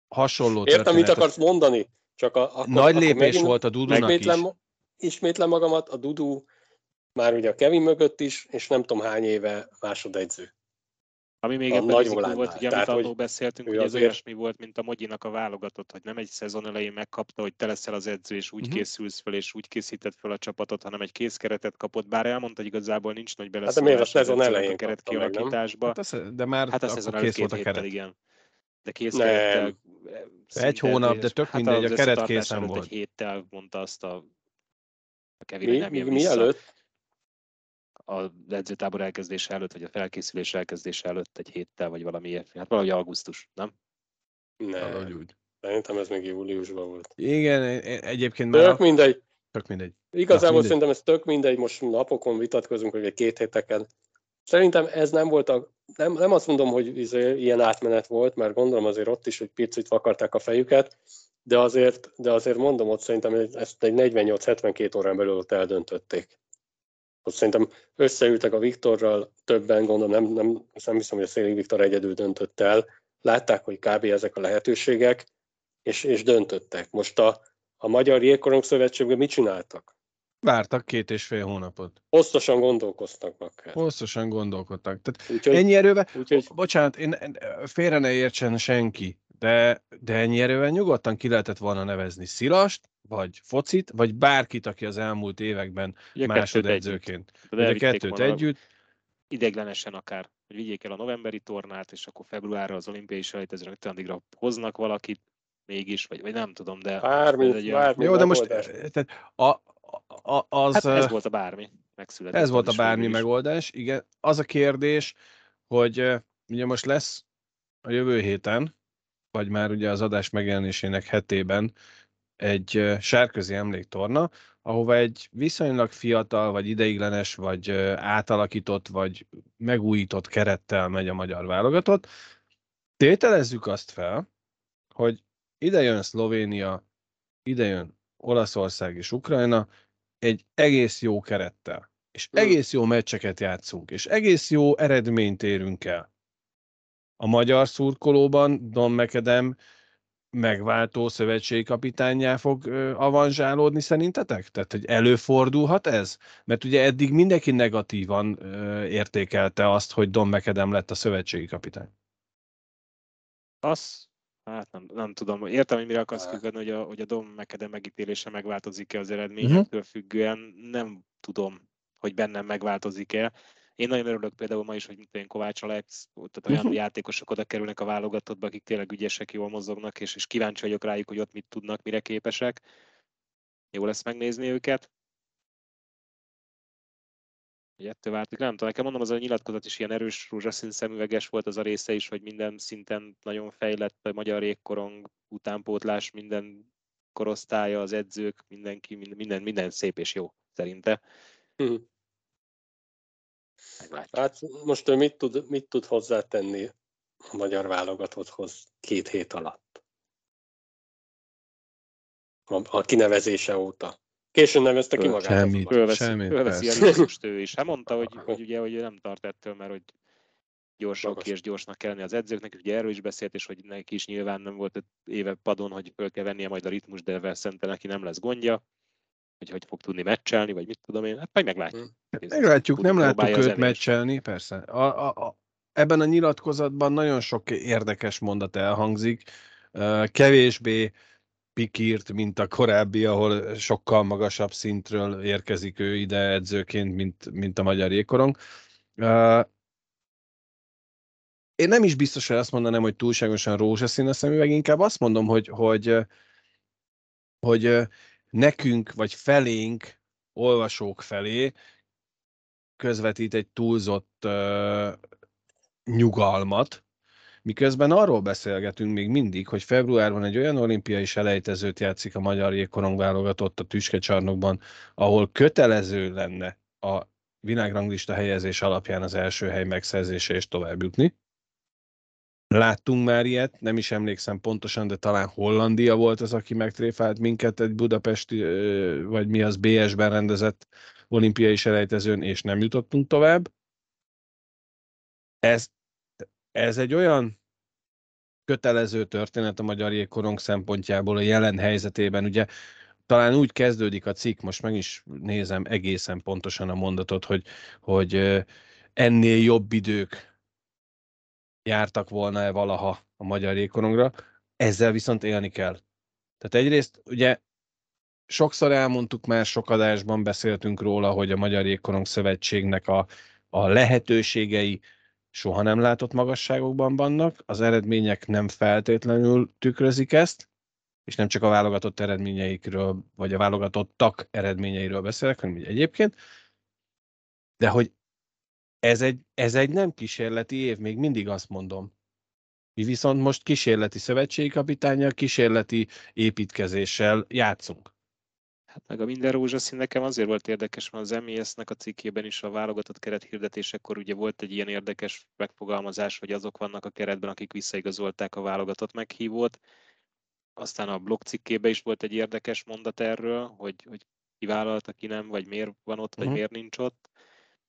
hasonló Értem, mit történet. akarsz mondani? Csak a, akkor, Nagy akkor lépés megint volt a Dudunak is. Megismétlem, ismétlem magamat, a Dudu már ugye a Kevin mögött is, és nem tudom hány éve másodegyző. Ami még A ebben nagy rizikó volt, Tehát, amit hogy beszéltünk, hogy ez azért- olyasmi volt, mint a Mogyinak a válogatott, hogy nem egy szezon elején megkapta, hogy te leszel az edző, és úgy uh-huh. készülsz fel, és úgy készíted fel a csapatot, hanem egy kézkeretet kapott, bár elmondta, hogy igazából nincs nagy Hát de miért a az szezon elején a keret kialakításba. Hát az, de már Hát a szezon kész előtt volt két a héttel, keret. igen. De kézkerettel... Nem. Egy hónap, de tök mindegy, a az keret készen volt. Egy héttel mondta azt a, a Kevin, Mi, hogy nem mi, jön mi vissza előtt? A edzőtábor elkezdése előtt, vagy a felkészülés elkezdése előtt egy héttel, vagy valami ilyesmi. Hát valahogy augusztus, nem? Valahogy Nem, úgy. szerintem ez még júliusban volt. Igen, egyébként már Tök mindegy. tök mindegy. Igazából mindegy. szerintem ez tök mindegy, most napokon vitatkozunk, vagy egy két héteken. Szerintem ez nem volt a, nem, nem azt mondom, hogy izé ilyen átmenet volt, mert gondolom azért ott is, hogy picit vakarták a fejüket, de azért, de azért mondom, ott szerintem ezt egy 48-72 órán belül ott eldöntötték. Ott szerintem összeültek a Viktorral, többen gondolom, nem, nem, nem hiszem, hogy a Széli Viktor egyedül döntött el, látták, hogy kb. ezek a lehetőségek, és, és döntöttek. Most a, a Magyar Jégkorong Szövetségben mit csináltak? Vártak két és fél hónapot. Hosszasan gondolkoztak meg. Hosszasan gondolkodtak. Tehát Úgyhogy, ennyi erővel, úgyhogy bocsánat, én, félre ne értsen senki, de, de ennyi erővel nyugodtan ki lehetett volna nevezni Szilast, vagy Focit, vagy bárkit, aki az elmúlt években Ugye másodedzőként. De a elvitték kettőt együtt. Ideiglenesen akár, hogy vigyék el a novemberi tornát, és akkor februárra az olimpiai selejtezőnek addigra hoznak valakit mégis, vagy, vagy nem tudom, de bármi, ez egy olyan- bármi Jó, de most eh, tehát a, a, az, hát ez volt a bármi. Megszületett. Ez volt a bármi is. megoldás, igen. Az a kérdés, hogy ugye most lesz a jövő héten, vagy már ugye az adás megjelenésének hetében egy sárközi emléktorna, ahova egy viszonylag fiatal, vagy ideiglenes, vagy átalakított, vagy megújított kerettel megy a magyar válogatott. Tételezzük azt fel, hogy ide jön Szlovénia, ide jön Olaszország és Ukrajna, egy egész jó kerettel. És Mm. egész jó meccseket játszunk, és egész jó eredményt érünk el. A magyar szurkolóban Don Mekedem megváltó szövetségi kapitányá fog avanzsálódni szerintetek? Tehát, hogy előfordulhat ez? Mert ugye eddig mindenki negatívan értékelte azt, hogy Don Mekedem lett a szövetségi kapitány. Az, hát nem, nem tudom. Értem, hogy mire akarsz kiukadni, hogy a, hogy a Dom Mekede megítélése megváltozik-e az eredményektől függően. Nem tudom, hogy bennem megváltozik-e. Én nagyon örülök például ma is, hogy mint én Kovács Alex, tehát olyan Mhm. játékosok oda kerülnek a válogatottba, akik tényleg ügyesek, jól mozognak, és, és kíváncsi vagyok rájuk, hogy ott mit tudnak, mire képesek. Jó lesz megnézni őket. Hogy ettől vártuk, nem tudom, nekem mondom, az a nyilatkozat is ilyen erős rózsaszín szemüveges volt az a része is, hogy minden szinten nagyon fejlett a magyar jégkorong, utánpótlás, minden korosztálya, az edzők, mindenki, minden, minden, minden szép és jó, szerinte. Hm. Meglátjuk. Hát most ő mit tud, mit tud hozzátenni a magyar válogatotthoz két hét alatt? A, a kinevezése óta. Későn nevezte ki magát. semmit. Fölveszi, Semmit, fölveszi a persze. ő is. Hát mondta, [laughs] hogy, hogy ugye hogy ő nem tart ettől, mert hogy gyorsak Magas. és gyorsnak kell lenni az edzőknek, ugye erről is beszélt, és hogy neki is nyilván nem volt öt éve padon, hogy föl kell vennie majd a ritmus, de ezzel szerintem neki nem lesz gondja, hogy hogy fog tudni meccselni, vagy mit tudom én, hát majd meglátjuk. Meglátjuk, nem láttuk őt meccselni, persze. A, a, a, ebben a nyilatkozatban nagyon sok érdekes mondat elhangzik, kevésbé pikírt, mint a korábbi, ahol sokkal magasabb szintről érkezik ő ide edzőként, mint, mint a magyar jégkorong. Én nem is biztos, hogy azt mondanám, hogy túlságosan rózsaszín a szemüveg, inkább azt mondom, hogy, hogy, hogy nekünk, vagy felénk, olvasók felé közvetít egy túlzott uh, nyugalmat, miközben arról beszélgetünk még mindig, hogy februárban egy olyan olimpiai selejtezőt játszik a magyar jégkorong válogatott a tüskecsarnokban, ahol kötelező lenne a világranglista helyezés alapján az első hely megszerzése és tovább jutni. Láttunk már ilyet, nem is emlékszem pontosan, de talán Hollandia volt az, aki megtréfált minket egy budapesti, vagy mi az BS-ben rendezett olimpiai selejtezőn, és nem jutottunk tovább. Ez ez egy olyan kötelező történet a magyar jégkorong szempontjából a jelen helyzetében. Ugye talán úgy kezdődik a cikk, most meg is nézem egészen pontosan a mondatot, hogy, hogy ennél jobb idők jártak volna-e valaha a magyar jégkorongra, ezzel viszont élni kell. Tehát egyrészt ugye sokszor elmondtuk már, sok adásban beszéltünk róla, hogy a Magyar Jégkorong Szövetségnek a, a lehetőségei soha nem látott magasságokban vannak, az eredmények nem feltétlenül tükrözik ezt, és nem csak a válogatott eredményeikről, vagy a válogatottak eredményeiről beszélek, hanem egyébként, de hogy ez egy, ez egy nem kísérleti év, még mindig azt mondom. Mi viszont most kísérleti szövetségi kapitányjal, kísérleti építkezéssel játszunk. Hát meg a minden rózsaszín nekem azért volt érdekes, mert az MES-nek a cikkében is a válogatott keret hirdetésekor ugye volt egy ilyen érdekes megfogalmazás, hogy azok vannak a keretben, akik visszaigazolták a válogatott meghívót. Aztán a blog cikkében is volt egy érdekes mondat erről, hogy, hogy ki vállalta, ki nem, vagy miért van ott, vagy uh-huh. miért nincs ott.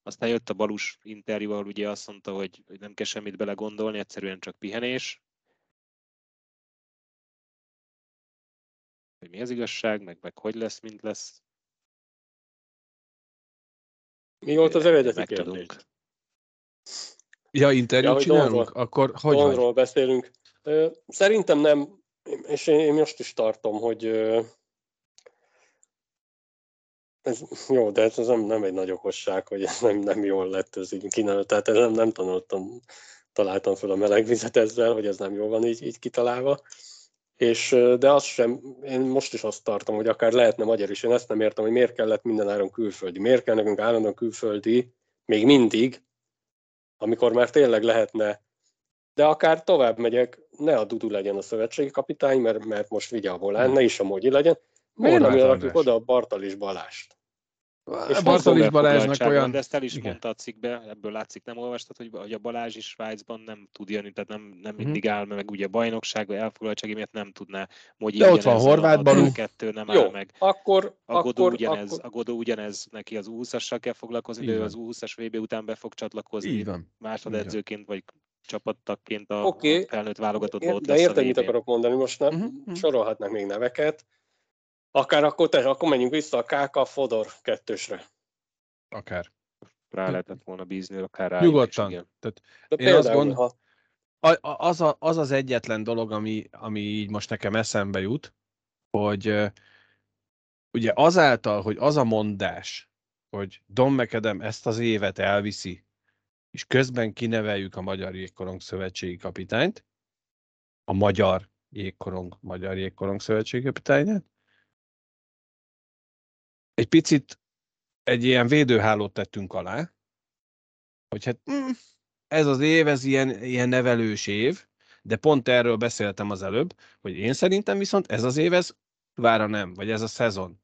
Aztán jött a Balus interjú, ahol ugye azt mondta, hogy, hogy nem kell semmit belegondolni, egyszerűen csak pihenés. Hogy mi az igazság, meg, meg hogy lesz, mint lesz. Mi volt az eredeti kérdés? Ja, interjút ja, csinálunk? Donról, Akkor hogy Donról vagy? beszélünk. Szerintem nem, és én most is tartom, hogy ez, jó, de ez nem, nem egy nagy okosság, hogy ez nem, nem jól lett ez így kínálva. Tehát ez nem, nem tanultam, találtam fel a meleg vizet ezzel, hogy ez nem jól van így, így kitalálva. És, de azt sem, én most is azt tartom, hogy akár lehetne magyar is. Én ezt nem értem, hogy miért kellett minden áron külföldi. Miért kell nekünk állandóan külföldi, még mindig, amikor már tényleg lehetne de akár tovább megyek, ne a Dudu legyen a szövetségi kapitány, mert, mert most vigye a volán, ne is a Mogyi legyen, Miért nem rakjuk oda a Bartalis Balást? És Bartalis Balázsnak olyan... De ezt el is Igen. mondta a cikkbe, ebből látszik, nem olvastad, hogy, hogy a Balázs is Svájcban nem tud jönni, tehát nem, nem mhm. mindig áll meg, ugye a bajnokság, elfoglaltsági miatt nem tudná Mogyi De ott van Horváth Balú. kettő nem Jó, áll meg. Akkor, a Godó akkor, ugyanez, akkor... a Godó ugyanez, neki az 20-assal kell foglalkozni, de ő az 20-as VB után be fog csatlakozni. Így van. Másodedzőként, vagy csapattagként a, okay. a felnőtt válogatott volt. De érted, mit akarok mondani, most nem uh-huh. sorolhatnak még neveket. Akár akkor, te, akkor menjünk vissza a KK Fodor kettősre. Akár. Rá lehetett volna bízni, akár rá. Nyugodtan. Tehát De én azt gond... ha... az, a, az az egyetlen dolog, ami, ami így most nekem eszembe jut, hogy ugye azáltal, hogy az a mondás, hogy Don McAdam ezt az évet elviszi, és közben kineveljük a Magyar Jégkorong Szövetségi kapitányt, a Magyar Jégkorong, Magyar Jégkorong Szövetségi kapitányát, egy picit egy ilyen védőhálót tettünk alá, hogy hát mm, ez az év, ez ilyen, ilyen nevelős év, de pont erről beszéltem az előbb, hogy én szerintem viszont ez az év, ez vára nem, vagy ez a szezon.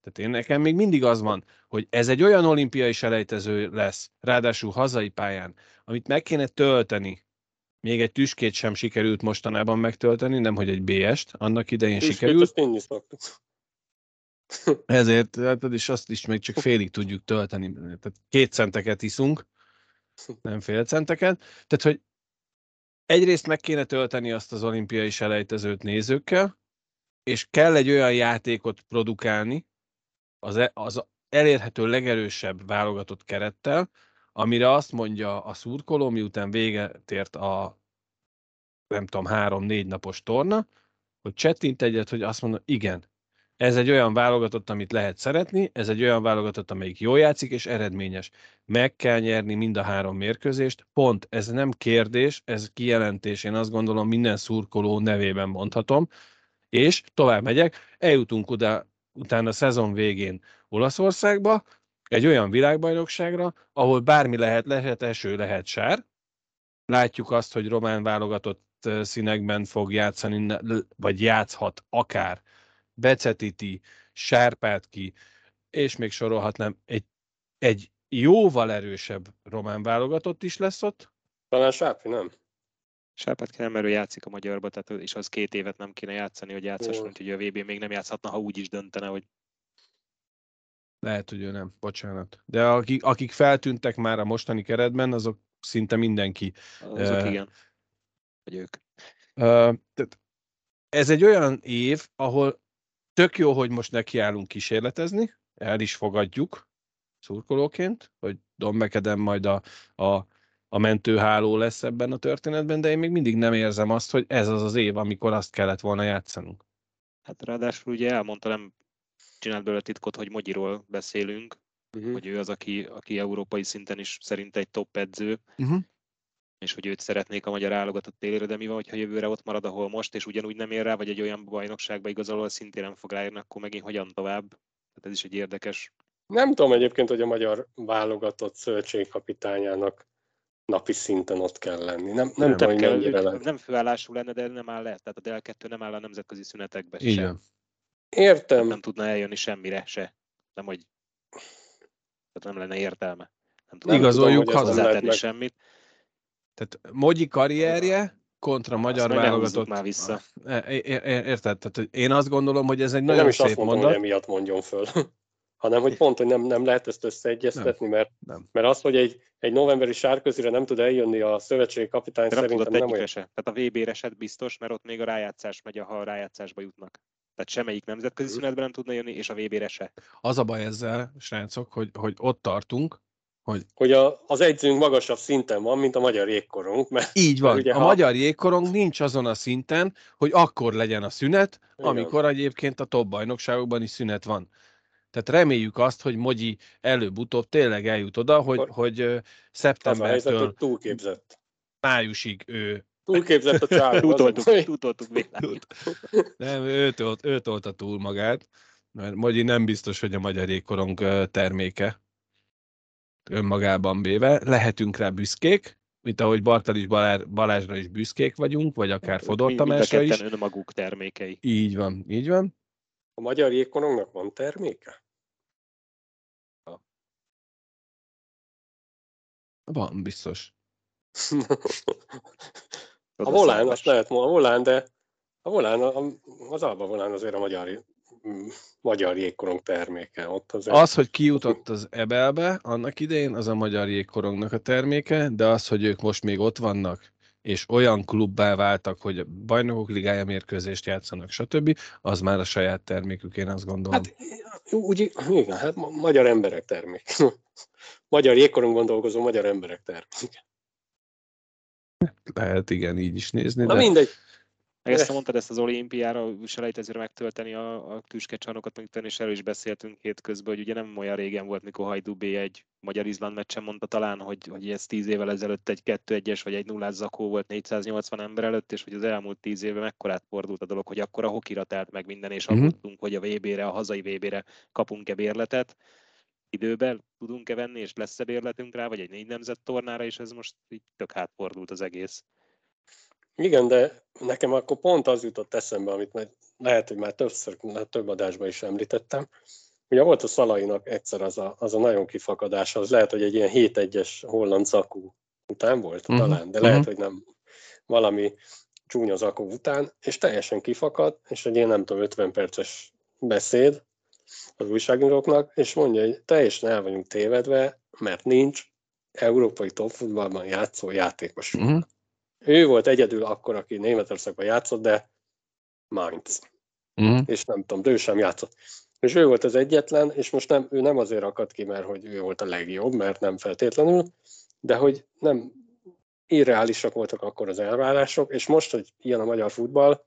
Tehát én nekem még mindig az van, hogy ez egy olyan olimpiai selejtező lesz, ráadásul hazai pályán, amit meg kéne tölteni. Még egy tüskét sem sikerült mostanában megtölteni, nem hogy egy BS-t, annak idején Tüskét sikerült. Ezért, hát is azt is még csak félig tudjuk tölteni. Tehát két centeket iszunk, nem fél centeket. Tehát, hogy egyrészt meg kéne tölteni azt az olimpiai selejtezőt nézőkkel, és kell egy olyan játékot produkálni, az, e, az elérhető legerősebb válogatott kerettel, amire azt mondja a szurkoló, miután véget ért a nem tudom, három-négy napos torna, hogy csettint egyet, hogy azt mondja, igen, ez egy olyan válogatott, amit lehet szeretni, ez egy olyan válogatott, amelyik jól játszik és eredményes. Meg kell nyerni mind a három mérkőzést, pont, ez nem kérdés, ez kijelentés, én azt gondolom minden szurkoló nevében mondhatom, és tovább megyek, eljutunk oda utána a szezon végén Olaszországba, egy olyan világbajnokságra, ahol bármi lehet, lehet eső, lehet sár. Látjuk azt, hogy román válogatott színekben fog játszani, vagy játszhat akár Becetiti, Sárpátki, és még sorolhatnám, egy, egy jóval erősebb román válogatott is lesz ott. Talán Sárpi, nem? Sárpátki nem, mert ő játszik a magyarba, tehát és az két évet nem kéne játszani, hogy játszasson, úgyhogy a VB még nem játszhatna, ha úgy is döntene, hogy Lehet, hogy ő nem, bocsánat. De akik, akik feltűntek már a mostani keretben, azok szinte mindenki. Azok Ö, igen. Vagy ők. Ö, tehát ez egy olyan év, ahol tök jó, hogy most nekiállunk kísérletezni, el is fogadjuk szurkolóként, hogy Don McAdam majd a, a, a mentőháló lesz ebben a történetben, de én még mindig nem érzem azt, hogy ez az az év, amikor azt kellett volna játszanunk. Hát ráadásul ugye elmondta, nem csinált belőle titkot, hogy Mogyiról beszélünk, Uh-huh. hogy ő az, aki, aki európai szinten is szerint egy top edző, Uh-huh. És hogy őt szeretnék a magyar álogatott télére, de mi van, hogyha jövőre ott marad, ahol most, és ugyanúgy nem ér rá, vagy egy olyan bajnokságba igazol, ahol szintén nem fog ráérni, akkor megint hogyan tovább? Tehát ez is egy érdekes. Nem tudom egyébként, hogy a magyar válogatott szövetségkapitányának napi szinten ott kell lenni. Nem, nem, Nem tudom, hogy kell, mennyire lehet. nem főállású lenne, de nem áll le. Tehát a DL2 nem áll a nemzetközi szünetekbe Így sem. Értem, Nem tudna eljönni semmire se. Nem, hogy tehát nem lenne értelme. Nem Igazoljuk tudom, hogy ez haza. nem lehet meg. semmit. Tehát Mogyi karrierje kontra magyar húzzuk válogatott. már vissza. E- é- é- Érted? Tehát, én azt gondolom, hogy ez egy nagyon nem is szép azt mondom, mondat. hogy emiatt mondjon föl, [laughs] hanem hogy pont, hogy nem, nem lehet ezt összeegyeztetni, mert, Nem. mert az, hogy egy, egy novemberi sárközire nem tud eljönni a szövetségi kapitány, De nem szerintem nem olyan. se. Tehát a VB-re se biztos, mert ott még a rájátszás megy, ha a rájátszásba jutnak. Tehát semmelyik nemzetközi szünetben nem tudna jönni, és a VB-re se. Az a baj ezzel, srácok, hogy, hogy ott tartunk, Hogy a, az egyzőnk magasabb szinten van, mint a magyar jégkorunk, mert így van. ugye, a ha- magyar jégkorong nincs azon a szinten, hogy akkor legyen a szünet, Igen. amikor egyébként a top bajnokságokban is szünet van. Tehát reméljük azt, hogy Mogyi előbb-utóbb tényleg eljut oda, hogy, Akkor- hogy ö, az a helyzet, szeptembertől hogy túlképzett. májusig ő Túlképzett a csávó. [laughs] Túltoltuk, túltoltuk [laughs] véletlenül. Nem, ő, tolt, ő tolta túl magát, mert Mogyi nem biztos, hogy a magyar jégkorong terméke önmagában véve. Lehetünk rá büszkék, mint ahogy Bartal is Balázs, Balázsra is büszkék vagyunk, vagy akár Fodor mind a Tamásra is. önmaguk termékei. Így van, így van. A magyar jégkorongnak van terméke? Van, biztos. [laughs] A volán, azt lehet mondani, a volán, de a volán, a- az Alba volán azért a magyar, magyar jégkorong terméke. Ott azért Az, hogy kijutott az Ebelbe annak idején, az a magyar jégkorongnak a terméke, de az, hogy ők most még ott vannak, és olyan klubbá váltak, hogy a bajnokok ligája mérkőzést játszanak, stb., az már a saját termékük, én azt gondolom. Hát úgy, igen, hát ma- magyar emberek termék. [laughs] Magyar jégkorongon dolgozó magyar emberek termék. Lehet igen így is nézni, Na de mindegy. Meg ezt mondtad, ezt az olimpiára selejtezőre megtölteni a, a tüskecsarnokat, meg és erről is beszéltünk hétközben, hogy ugye nem olyan régen volt, mikor Hajdú B egy magyar-izland meccsen mondta talán, hogy, hogy ez 10 évvel ezelőtt egy 2-1-es vagy egy 0 zakó volt 480 ember előtt, és hogy az elmúlt 10 évben mekkorát fordult a dolog, hogy akkor a hokira telt meg minden, és Mhm. aggódtunk, hogy a VB-re, a hazai VB-re kapunk-e bérletet, időben tudunk-e venni, és lesz-e bérletünk rá, vagy egy négy nemzet tornára, és ez most így tök hátfordult az egész. Igen, de nekem akkor pont az jutott eszembe, amit majd lehet, hogy már többször, több adásban is említettem. Ugye volt a Szalainak egyszer az a, az a nagyon kifakadása, az lehet, hogy egy ilyen 7-1-es holland zakú után volt Mhm, talán, de mhm. lehet, hogy nem valami csúnya zakó után, és teljesen kifakad, és egy ilyen nem tudom, 50 perces beszéd az újságíróknak, és mondja, hogy teljesen el vagyunk tévedve, mert nincs európai topfutballban játszó játékos. uh-huh. Ő volt egyedül akkor, aki Németországban játszott, de Mainz. Uh-huh. És nem tudom, de ő sem játszott. És ő volt az egyetlen, és most nem, ő nem azért akadt ki, mert hogy ő volt a legjobb, mert nem feltétlenül, de hogy nem irreálisak voltak akkor az elvárások, és most, hogy ilyen a magyar futball,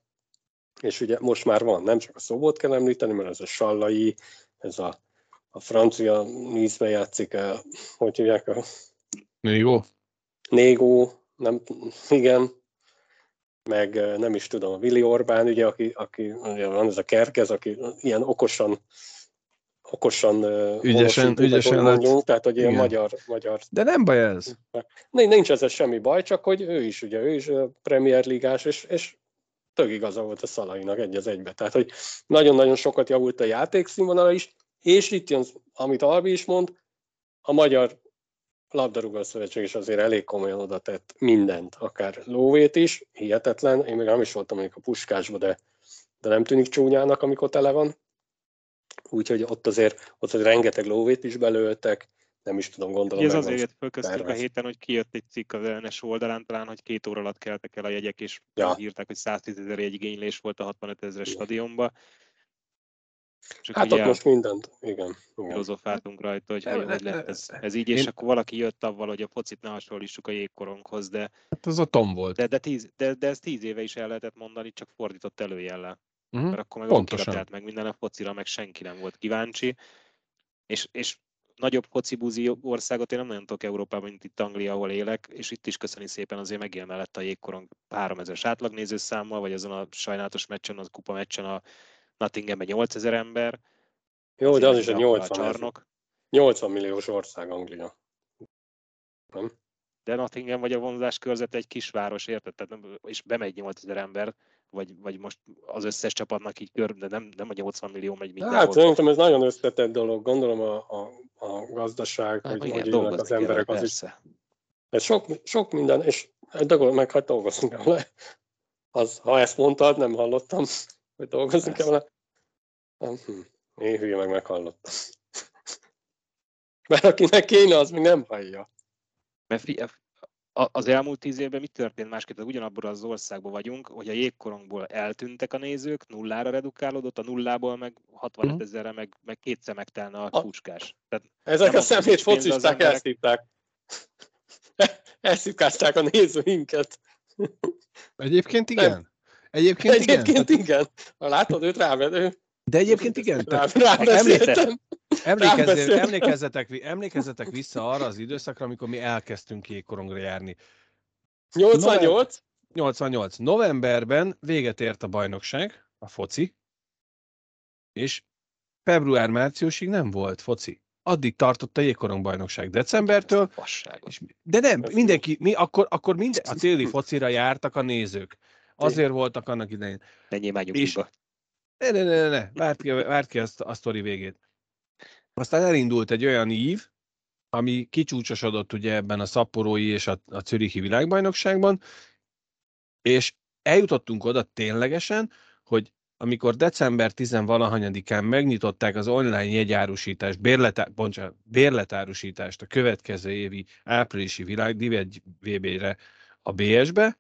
és ugye most már van, nem csak a szobot kell említeni, mert ez a Sallai, ez a, a francia nízbe játszik, a, hogy hívják, a Jó. Négó, nem, igen, meg nem is tudom, a Vili Orbán, ugye, aki, aki ugye van ez a kerkez, aki ilyen okosan okosan Ügyesen- ügyesen mondjunk, tehát hogy ilyen Igen. magyar, magyar De nem baj ez. Nincs ezzel semmi baj, csak hogy ő is, ugye, ő is Premier Ligás, és, és tök igaza volt a Szalainak egy az egybe. Tehát, hogy nagyon-nagyon sokat javult a játékszínvonala is, és itt jön, amit Albi is mond, a magyar labdarúgó szövetség is azért elég komolyan oda tett mindent, akár lóvét is, hihetetlen. Én még nem is voltam mondjuk a puskásba, de, de nem tűnik csúnyának, amikor tele van. úgyhogy ott azért, ott azért rengeteg lóvét is belőltek, nem is tudom, gondolom. Ez azért jött föl a héten, hogy kijött egy cikk az LNS oldalán talán, hogy két óra alatt keltek el a jegyek, és ja. írták, hogy 110 ezer igénylés volt a 65 ezeres stadionba. Csak hát ott most mindent, igen. igen. Filozofáltunk rajta, hogy hogy, hogy lett ez, ez így, és Én... akkor valaki jött avval, hogy a focit ne hasonlítsuk a jégkoronghoz, de... Hát az a Tom volt. De, de, tíz, de, de ez tíz éve is el lehetett mondani, csak fordított előjellel. Uh-huh. Mert akkor meg Pontosan. meg minden a focira, meg senki nem volt kíváncsi. És, és nagyobb focibuzi országot én nem nagyon tudok Európában, mint itt Anglia, ahol élek, és itt is köszöni szépen azért megél mellett a jégkorong 3000 átlagnézőszámmal, vagy azon a sajnálatos meccsen, az kupa meccsen a Nottinghamben 8000 ember. Jó, de az is a 80, csarnok. 80 milliós ország Anglia. Nem? De Nottingham vagy a vonzás körzete egy kisváros, érted? Tehát nem, és bemegy 8000 ember, vagy, vagy most az összes csapatnak így kör, de nem, nem a 80 millió megy mindenhol. Hát szerintem ez nagyon összetett dolog. Gondolom a, a, a gazdaság, hát, hogy, hogy az emberek, az is. Ez sok, sok minden, és egy dolog meg, hát dolgozunk [laughs] vele. Az, ha ezt mondtad, nem hallottam, hogy dolgozunk vele. Hm, én hülye meg meghallottam. Mert akinek kéne, az még nem hallja. Mert az elmúlt tíz évben mi történt másképp? Ugyanabban az országban vagyunk, hogy a jégkorongból eltűntek a nézők, nullára redukálódott, a nullából meg 65 uh-huh. ezerre, meg, meg kétszer megtelne a, a puskás. Tehát Ezek a szemét focisták emberek... elszívták. [laughs] Elszívkázták a nézőinket. Egyébként igen. Nem. Egyébként, Egyébként igen. igen. Ha látod őt rávedő. De egyébként igen. Rá, rá, Emlékezzetek, emlékezzetek, emlékezzetek vissza arra az időszakra, amikor mi elkezdtünk jégkorongra járni. 88? 88. Novemberben véget ért a bajnokság, a foci, és február-márciusig nem volt foci. Addig tartott a jégkorong bajnokság decembertől. És, de nem, mindenki, mi akkor, akkor minden, a téli focira jártak a nézők. Azért voltak annak idején. Ne és, ne, ne, ne, ne, várt ki, várt ki azt a sztori végét. Aztán elindult egy olyan ív, ami kicsúcsosodott ugye ebben a szapporói és a, a Zürichi világbajnokságban, és eljutottunk oda ténylegesen, hogy amikor december 10-valahanyadikán megnyitották az online jegyárusítást, bérletá, bocsánat, bérletárusítást a következő évi áprilisi világ VB-re a BS-be,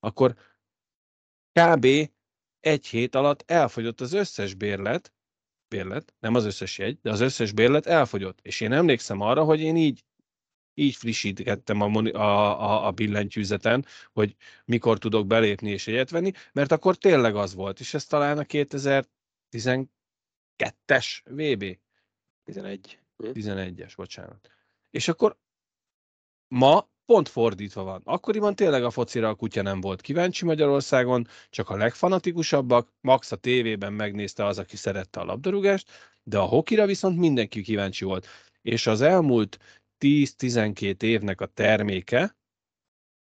akkor kb. egy hét alatt elfogyott az összes bérlet, bérlet, nem az összes jegy, de az összes bérlet elfogyott. És én emlékszem arra, hogy én így így frissítettem a, a, a, a billentyűzeten, hogy mikor tudok belépni és jegyet venni, mert akkor tényleg az volt, és ez talán a 2012-es VB. 11. 11-es, bocsánat. És akkor ma pont fordítva van. Akkoriban tényleg a focira a kutya nem volt kíváncsi Magyarországon, csak a legfanatikusabbak, max a tévében megnézte az, aki szerette a labdarúgást, de a hokira viszont mindenki kíváncsi volt. És az elmúlt 10-12 évnek a terméke,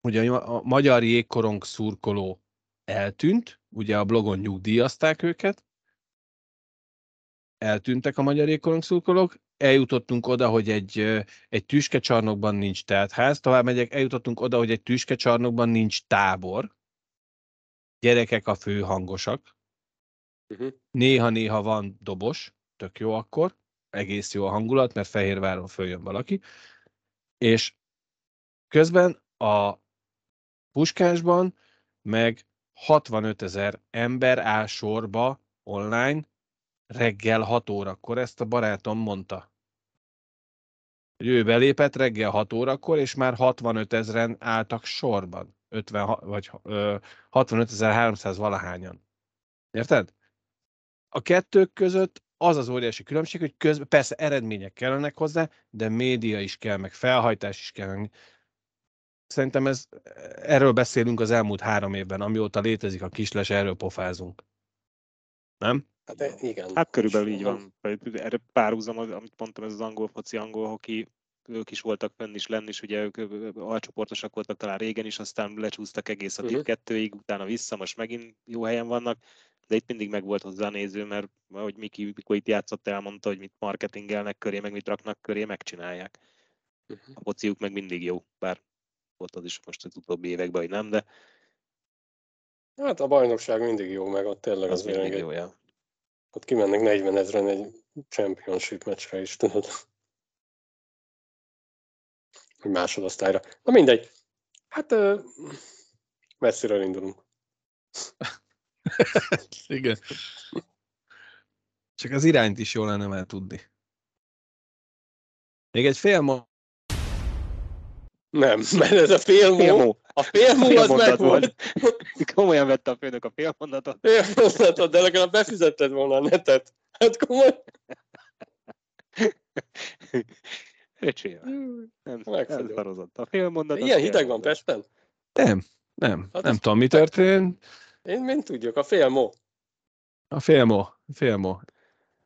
ugye a magyar jégkorong szurkoló eltűnt, ugye a blogon nyugdíjazták őket, eltűntek a magyar jégkorong szurkolók, eljutottunk oda, hogy egy, egy tüskecsarnokban nincs teltház, tovább megyek, eljutottunk oda, hogy egy tüskecsarnokban nincs tábor, gyerekek a főhangosak, uh-huh. néha-néha van dobos, tök jó akkor, egész jó a hangulat, mert Fehérváron följön valaki, és közben a puskásban meg 65 ezer ember áll sorba online, reggel 6 órakor, ezt a barátom mondta. Hogy ő belépett reggel 6 órakor, és már 65 ezeren álltak sorban. 50, vagy 65.300 valahányan. Érted? A kettők között az az óriási különbség, hogy közben persze eredmények kellenek hozzá, de média is kell, meg felhajtás is kell. Szerintem ez, erről beszélünk az elmúlt három évben, amióta létezik a kisles, erről pofázunk. Nem? Hát igen. Hát körülbelül így van. Erre párhuzam, amit mondtam, ez az angol foci, angol hoki, ők is voltak fenn is lenni, és ugye ők alcsoportosak voltak talán régen is, aztán lecsúsztak egész a uh-huh. kettőig, utána vissza, most megint jó helyen vannak, de itt mindig meg volt hozzá néző, mert ahogy Miki, mikor itt játszott, elmondta, hogy mit marketingelnek köré, meg mit raknak köré, megcsinálják. Uh-huh. A fociuk meg mindig jó, bár volt az is most az utóbbi években, hogy nem, de Hát a bajnokság mindig jó, meg ott tényleg az, az mindig jó, ja Ott kimennek 40 ezeren egy championship meccsre is, tudod. Egy másodosztályra. Na mindegy. Hát uh, messziről indulunk. [laughs] Igen. Csak az irányt is jól lenne már tudni. Még egy fél. Nem, mert ez a félmó, Félmó. a félmó az Félmondat meg volt. Komolyan vette a főnök a félmondatot. Félmondatod, de legalább befizetted volna a netet. Hát komoly. Öcsém, nem, szarozott. A félmondat. az Ilyen hideg van. Pesten? Nem, nem, Hát nem az- tudom, mi történt. Én mint tudjuk, a félmó. A félmó, félmó.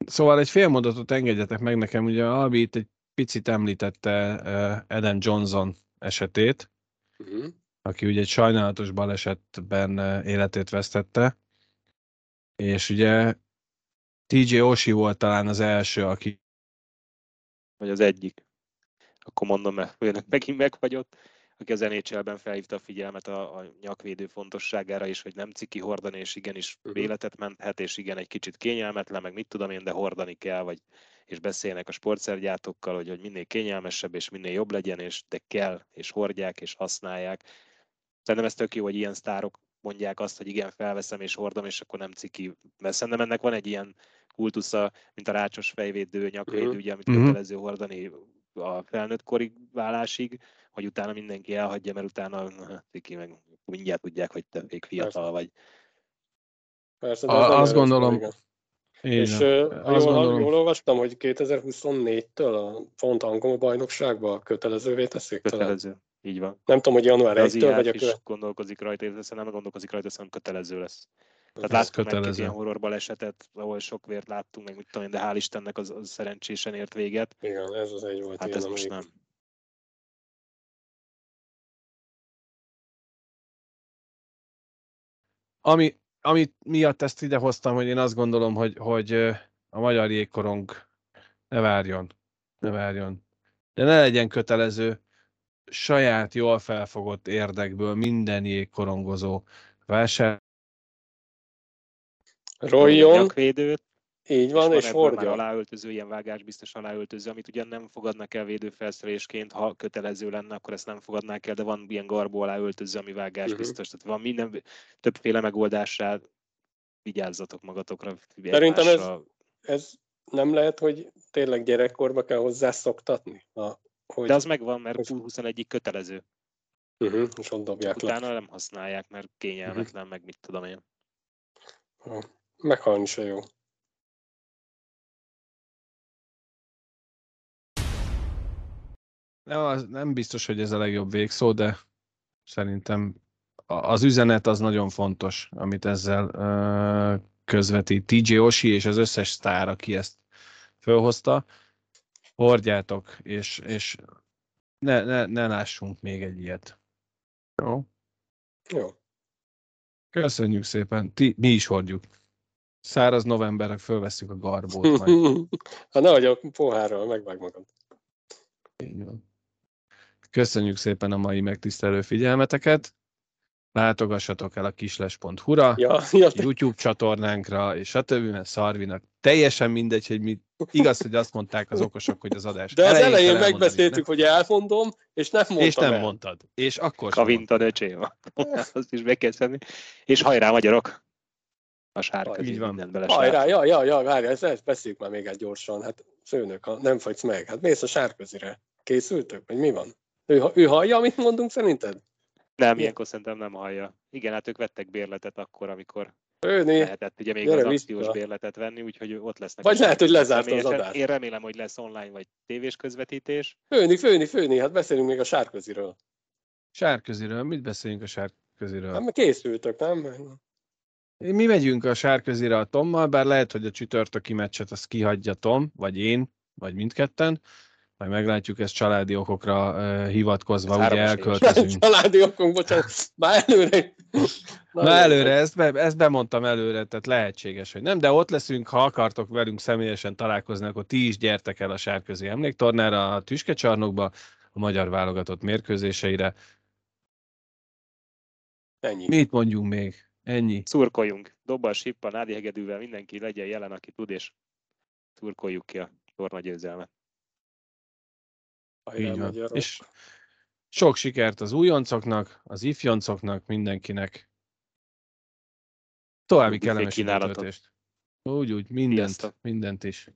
Szóval egy félmondatot engedjetek meg nekem, ugye Albi itt egy picit említette eh, Adam Johnson esetét, Uh-huh. aki ugye egy sajnálatos balesetben eh, életét vesztette, és ugye TJ Oshie volt talán az első, aki Vagy az egyik. Akkor mondom, mert főnök megint megfagyott, aki az NHL-ben felhívta a figyelmet a, a nyakvédő fontosságára is, hogy nem ciki hordani, és igenis Mhm. életet menthet, és igen, egy kicsit kényelmetlen, meg mit tudom én, de hordani kell, vagy és beszélnek a sportszergyártókkal, hogy, hogy minél kényelmesebb és minél jobb legyen, és de kell, és hordják, és használják. Szerintem ez tök jó, hogy ilyen sztárok mondják azt, hogy igen, felveszem és hordom, és akkor nem ciki. Mert szerintem ennek van egy ilyen kultusza, mint a rácsos fejvédő, nyakvédő, Mhm. ugye, amit Mhm. kötelező hordani a felnőtt korig válásig, hogy utána mindenki elhagyja, mert utána na, ciki, meg mindjárt tudják, hogy te még fiatal vagy. Persze, de A- nem azt gondolom, igen. És Azt jól, gondolom- jól olvastam, hogy 2024-től a font angol bajnokságba kötelezővé teszik talán. Kötelező. Így van. Nem tudom, hogy január De az 1-től vagy a követ. gondolkozik rajta, illetve nem gondolkozik rajta, szerintem kötelező lesz. Tehát láttunk egy kötelező. ilyen horror balesetet, ahol sok vért láttunk, meg mit tudom én, de hál' Istennek az, az szerencsésen ért véget. Igen, ez az egy volt Hát ilyen, ez most nem. Ami, ami miatt ezt ide hoztam, hogy én azt gondolom, hogy, hogy a magyar jégkorong ne várjon, ne várjon. De ne legyen kötelező, saját jól felfogott érdekből minden jégkorongozó vásár. Roljon, Nyakvédőt, így van, és már hordja. aláöltöző, ilyen vágásbiztos aláöltöző, amit ugyan nem fogadnak el védőfelszerelésként, ha kötelező lenne, akkor ezt nem fogadnák el, de van ilyen garbó aláöltöző, ami vágásbiztos. Tehát van minden, többféle megoldásra, vigyázzatok magatokra. Szerintem ez-. Ez nem lehet, hogy tényleg gyerekkorba kell hozzászoktatni? A, hogy... De az megvan, mert hogy- 21-ig kötelező. uh-huh, és ott dobják le. Utána nem használják, mert kényelmetlen, meg mit tudom én. Ha, Meghalni se jó. Nem, nem biztos, hogy ez a legjobb végszó, de szerintem az üzenet az nagyon fontos, amit ezzel ö, közvetít. TJ Oshie és az összes sztár, aki ezt fölhozta, hordjátok, és, és ne, ne, ne lássunk még egy ilyet. Jó? Jó. Köszönjük szépen. Ti, mi is hordjuk. Száraz novemberre fölveszünk a garbót majd. hát nehogy a pohárral megvág magad. Így van. Köszönjük szépen a mai megtisztelő figyelmeteket. Látogassatok el a kisles.hu-ra, Ja, ja, YouTube csatornánkra, és a többi, mert Szarvinak teljesen mindegy, hogy mi igaz, hogy azt mondták az okosok, hogy az adás de az elején elején megbeszéltük, hogy elmondom, és nem nem? mondtam és nem el. mondtad. És akkor sem Kavinta öcsém. [laughs] Azt is be kell. És hajrá magyarok! A sárga, Így van. Hajrá, ja, ja, ja, várj, ezt, ezt beszéljük már még egy gyorsan. Hát főnök, ha nem fagysz meg, hát mész a sárközire. Készültök? Vagy mi van? Ő, ő hallja, amit mondunk szerinted? Nem, ilyenkor szerintem nem hallja. Igen, hát ők vettek bérletet akkor, amikor Főni? lehetett ugye még Gyere az vissza. akciós bérletet venni, úgyhogy ott lesznek. Vagy lehet, hogy lezárta az adást. Én remélem, hogy lesz online vagy tévés közvetítés. Főni, főni, főni, hát beszélünk még a sárköziről. Sárköziről, mit beszéljünk a sárköziről? Hát készültök, nem? Mi megyünk a sárközire a Tommal, bár lehet, hogy a csütörtöki meccset azt kihagyja Tom, vagy én, vagy mindketten. Majd meglátjuk ezt családi okokra uh, hivatkozva, Ez ugye elköltözünk. [laughs] Családi okunk, bocsánat, már előre. Na előre, ezt, be, ezt bemondtam előre, tehát lehetséges, hogy nem, de ott leszünk, ha akartok velünk személyesen találkozni, akkor ti is gyertek el a Sárközi Emléktornára, a Tüskecsarnokba, a magyar válogatott mérkőzéseire. Ennyi. Mit mondjunk még? Ennyi. Szurkoljunk. Dobbal, sippal, Nádi Hegedűvel mindenki legyen jelen, aki tud, és szurkoljuk ki a torna győzelmet. Így van. magyarok. És sok sikert az újoncoknak, az ifjoncoknak, mindenkinek. További Büfé kellemes kínálatot. Úgy, úgy, mindent, Sziasztok. mindent is.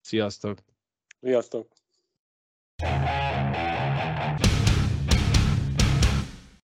Sziasztok! Sziasztok!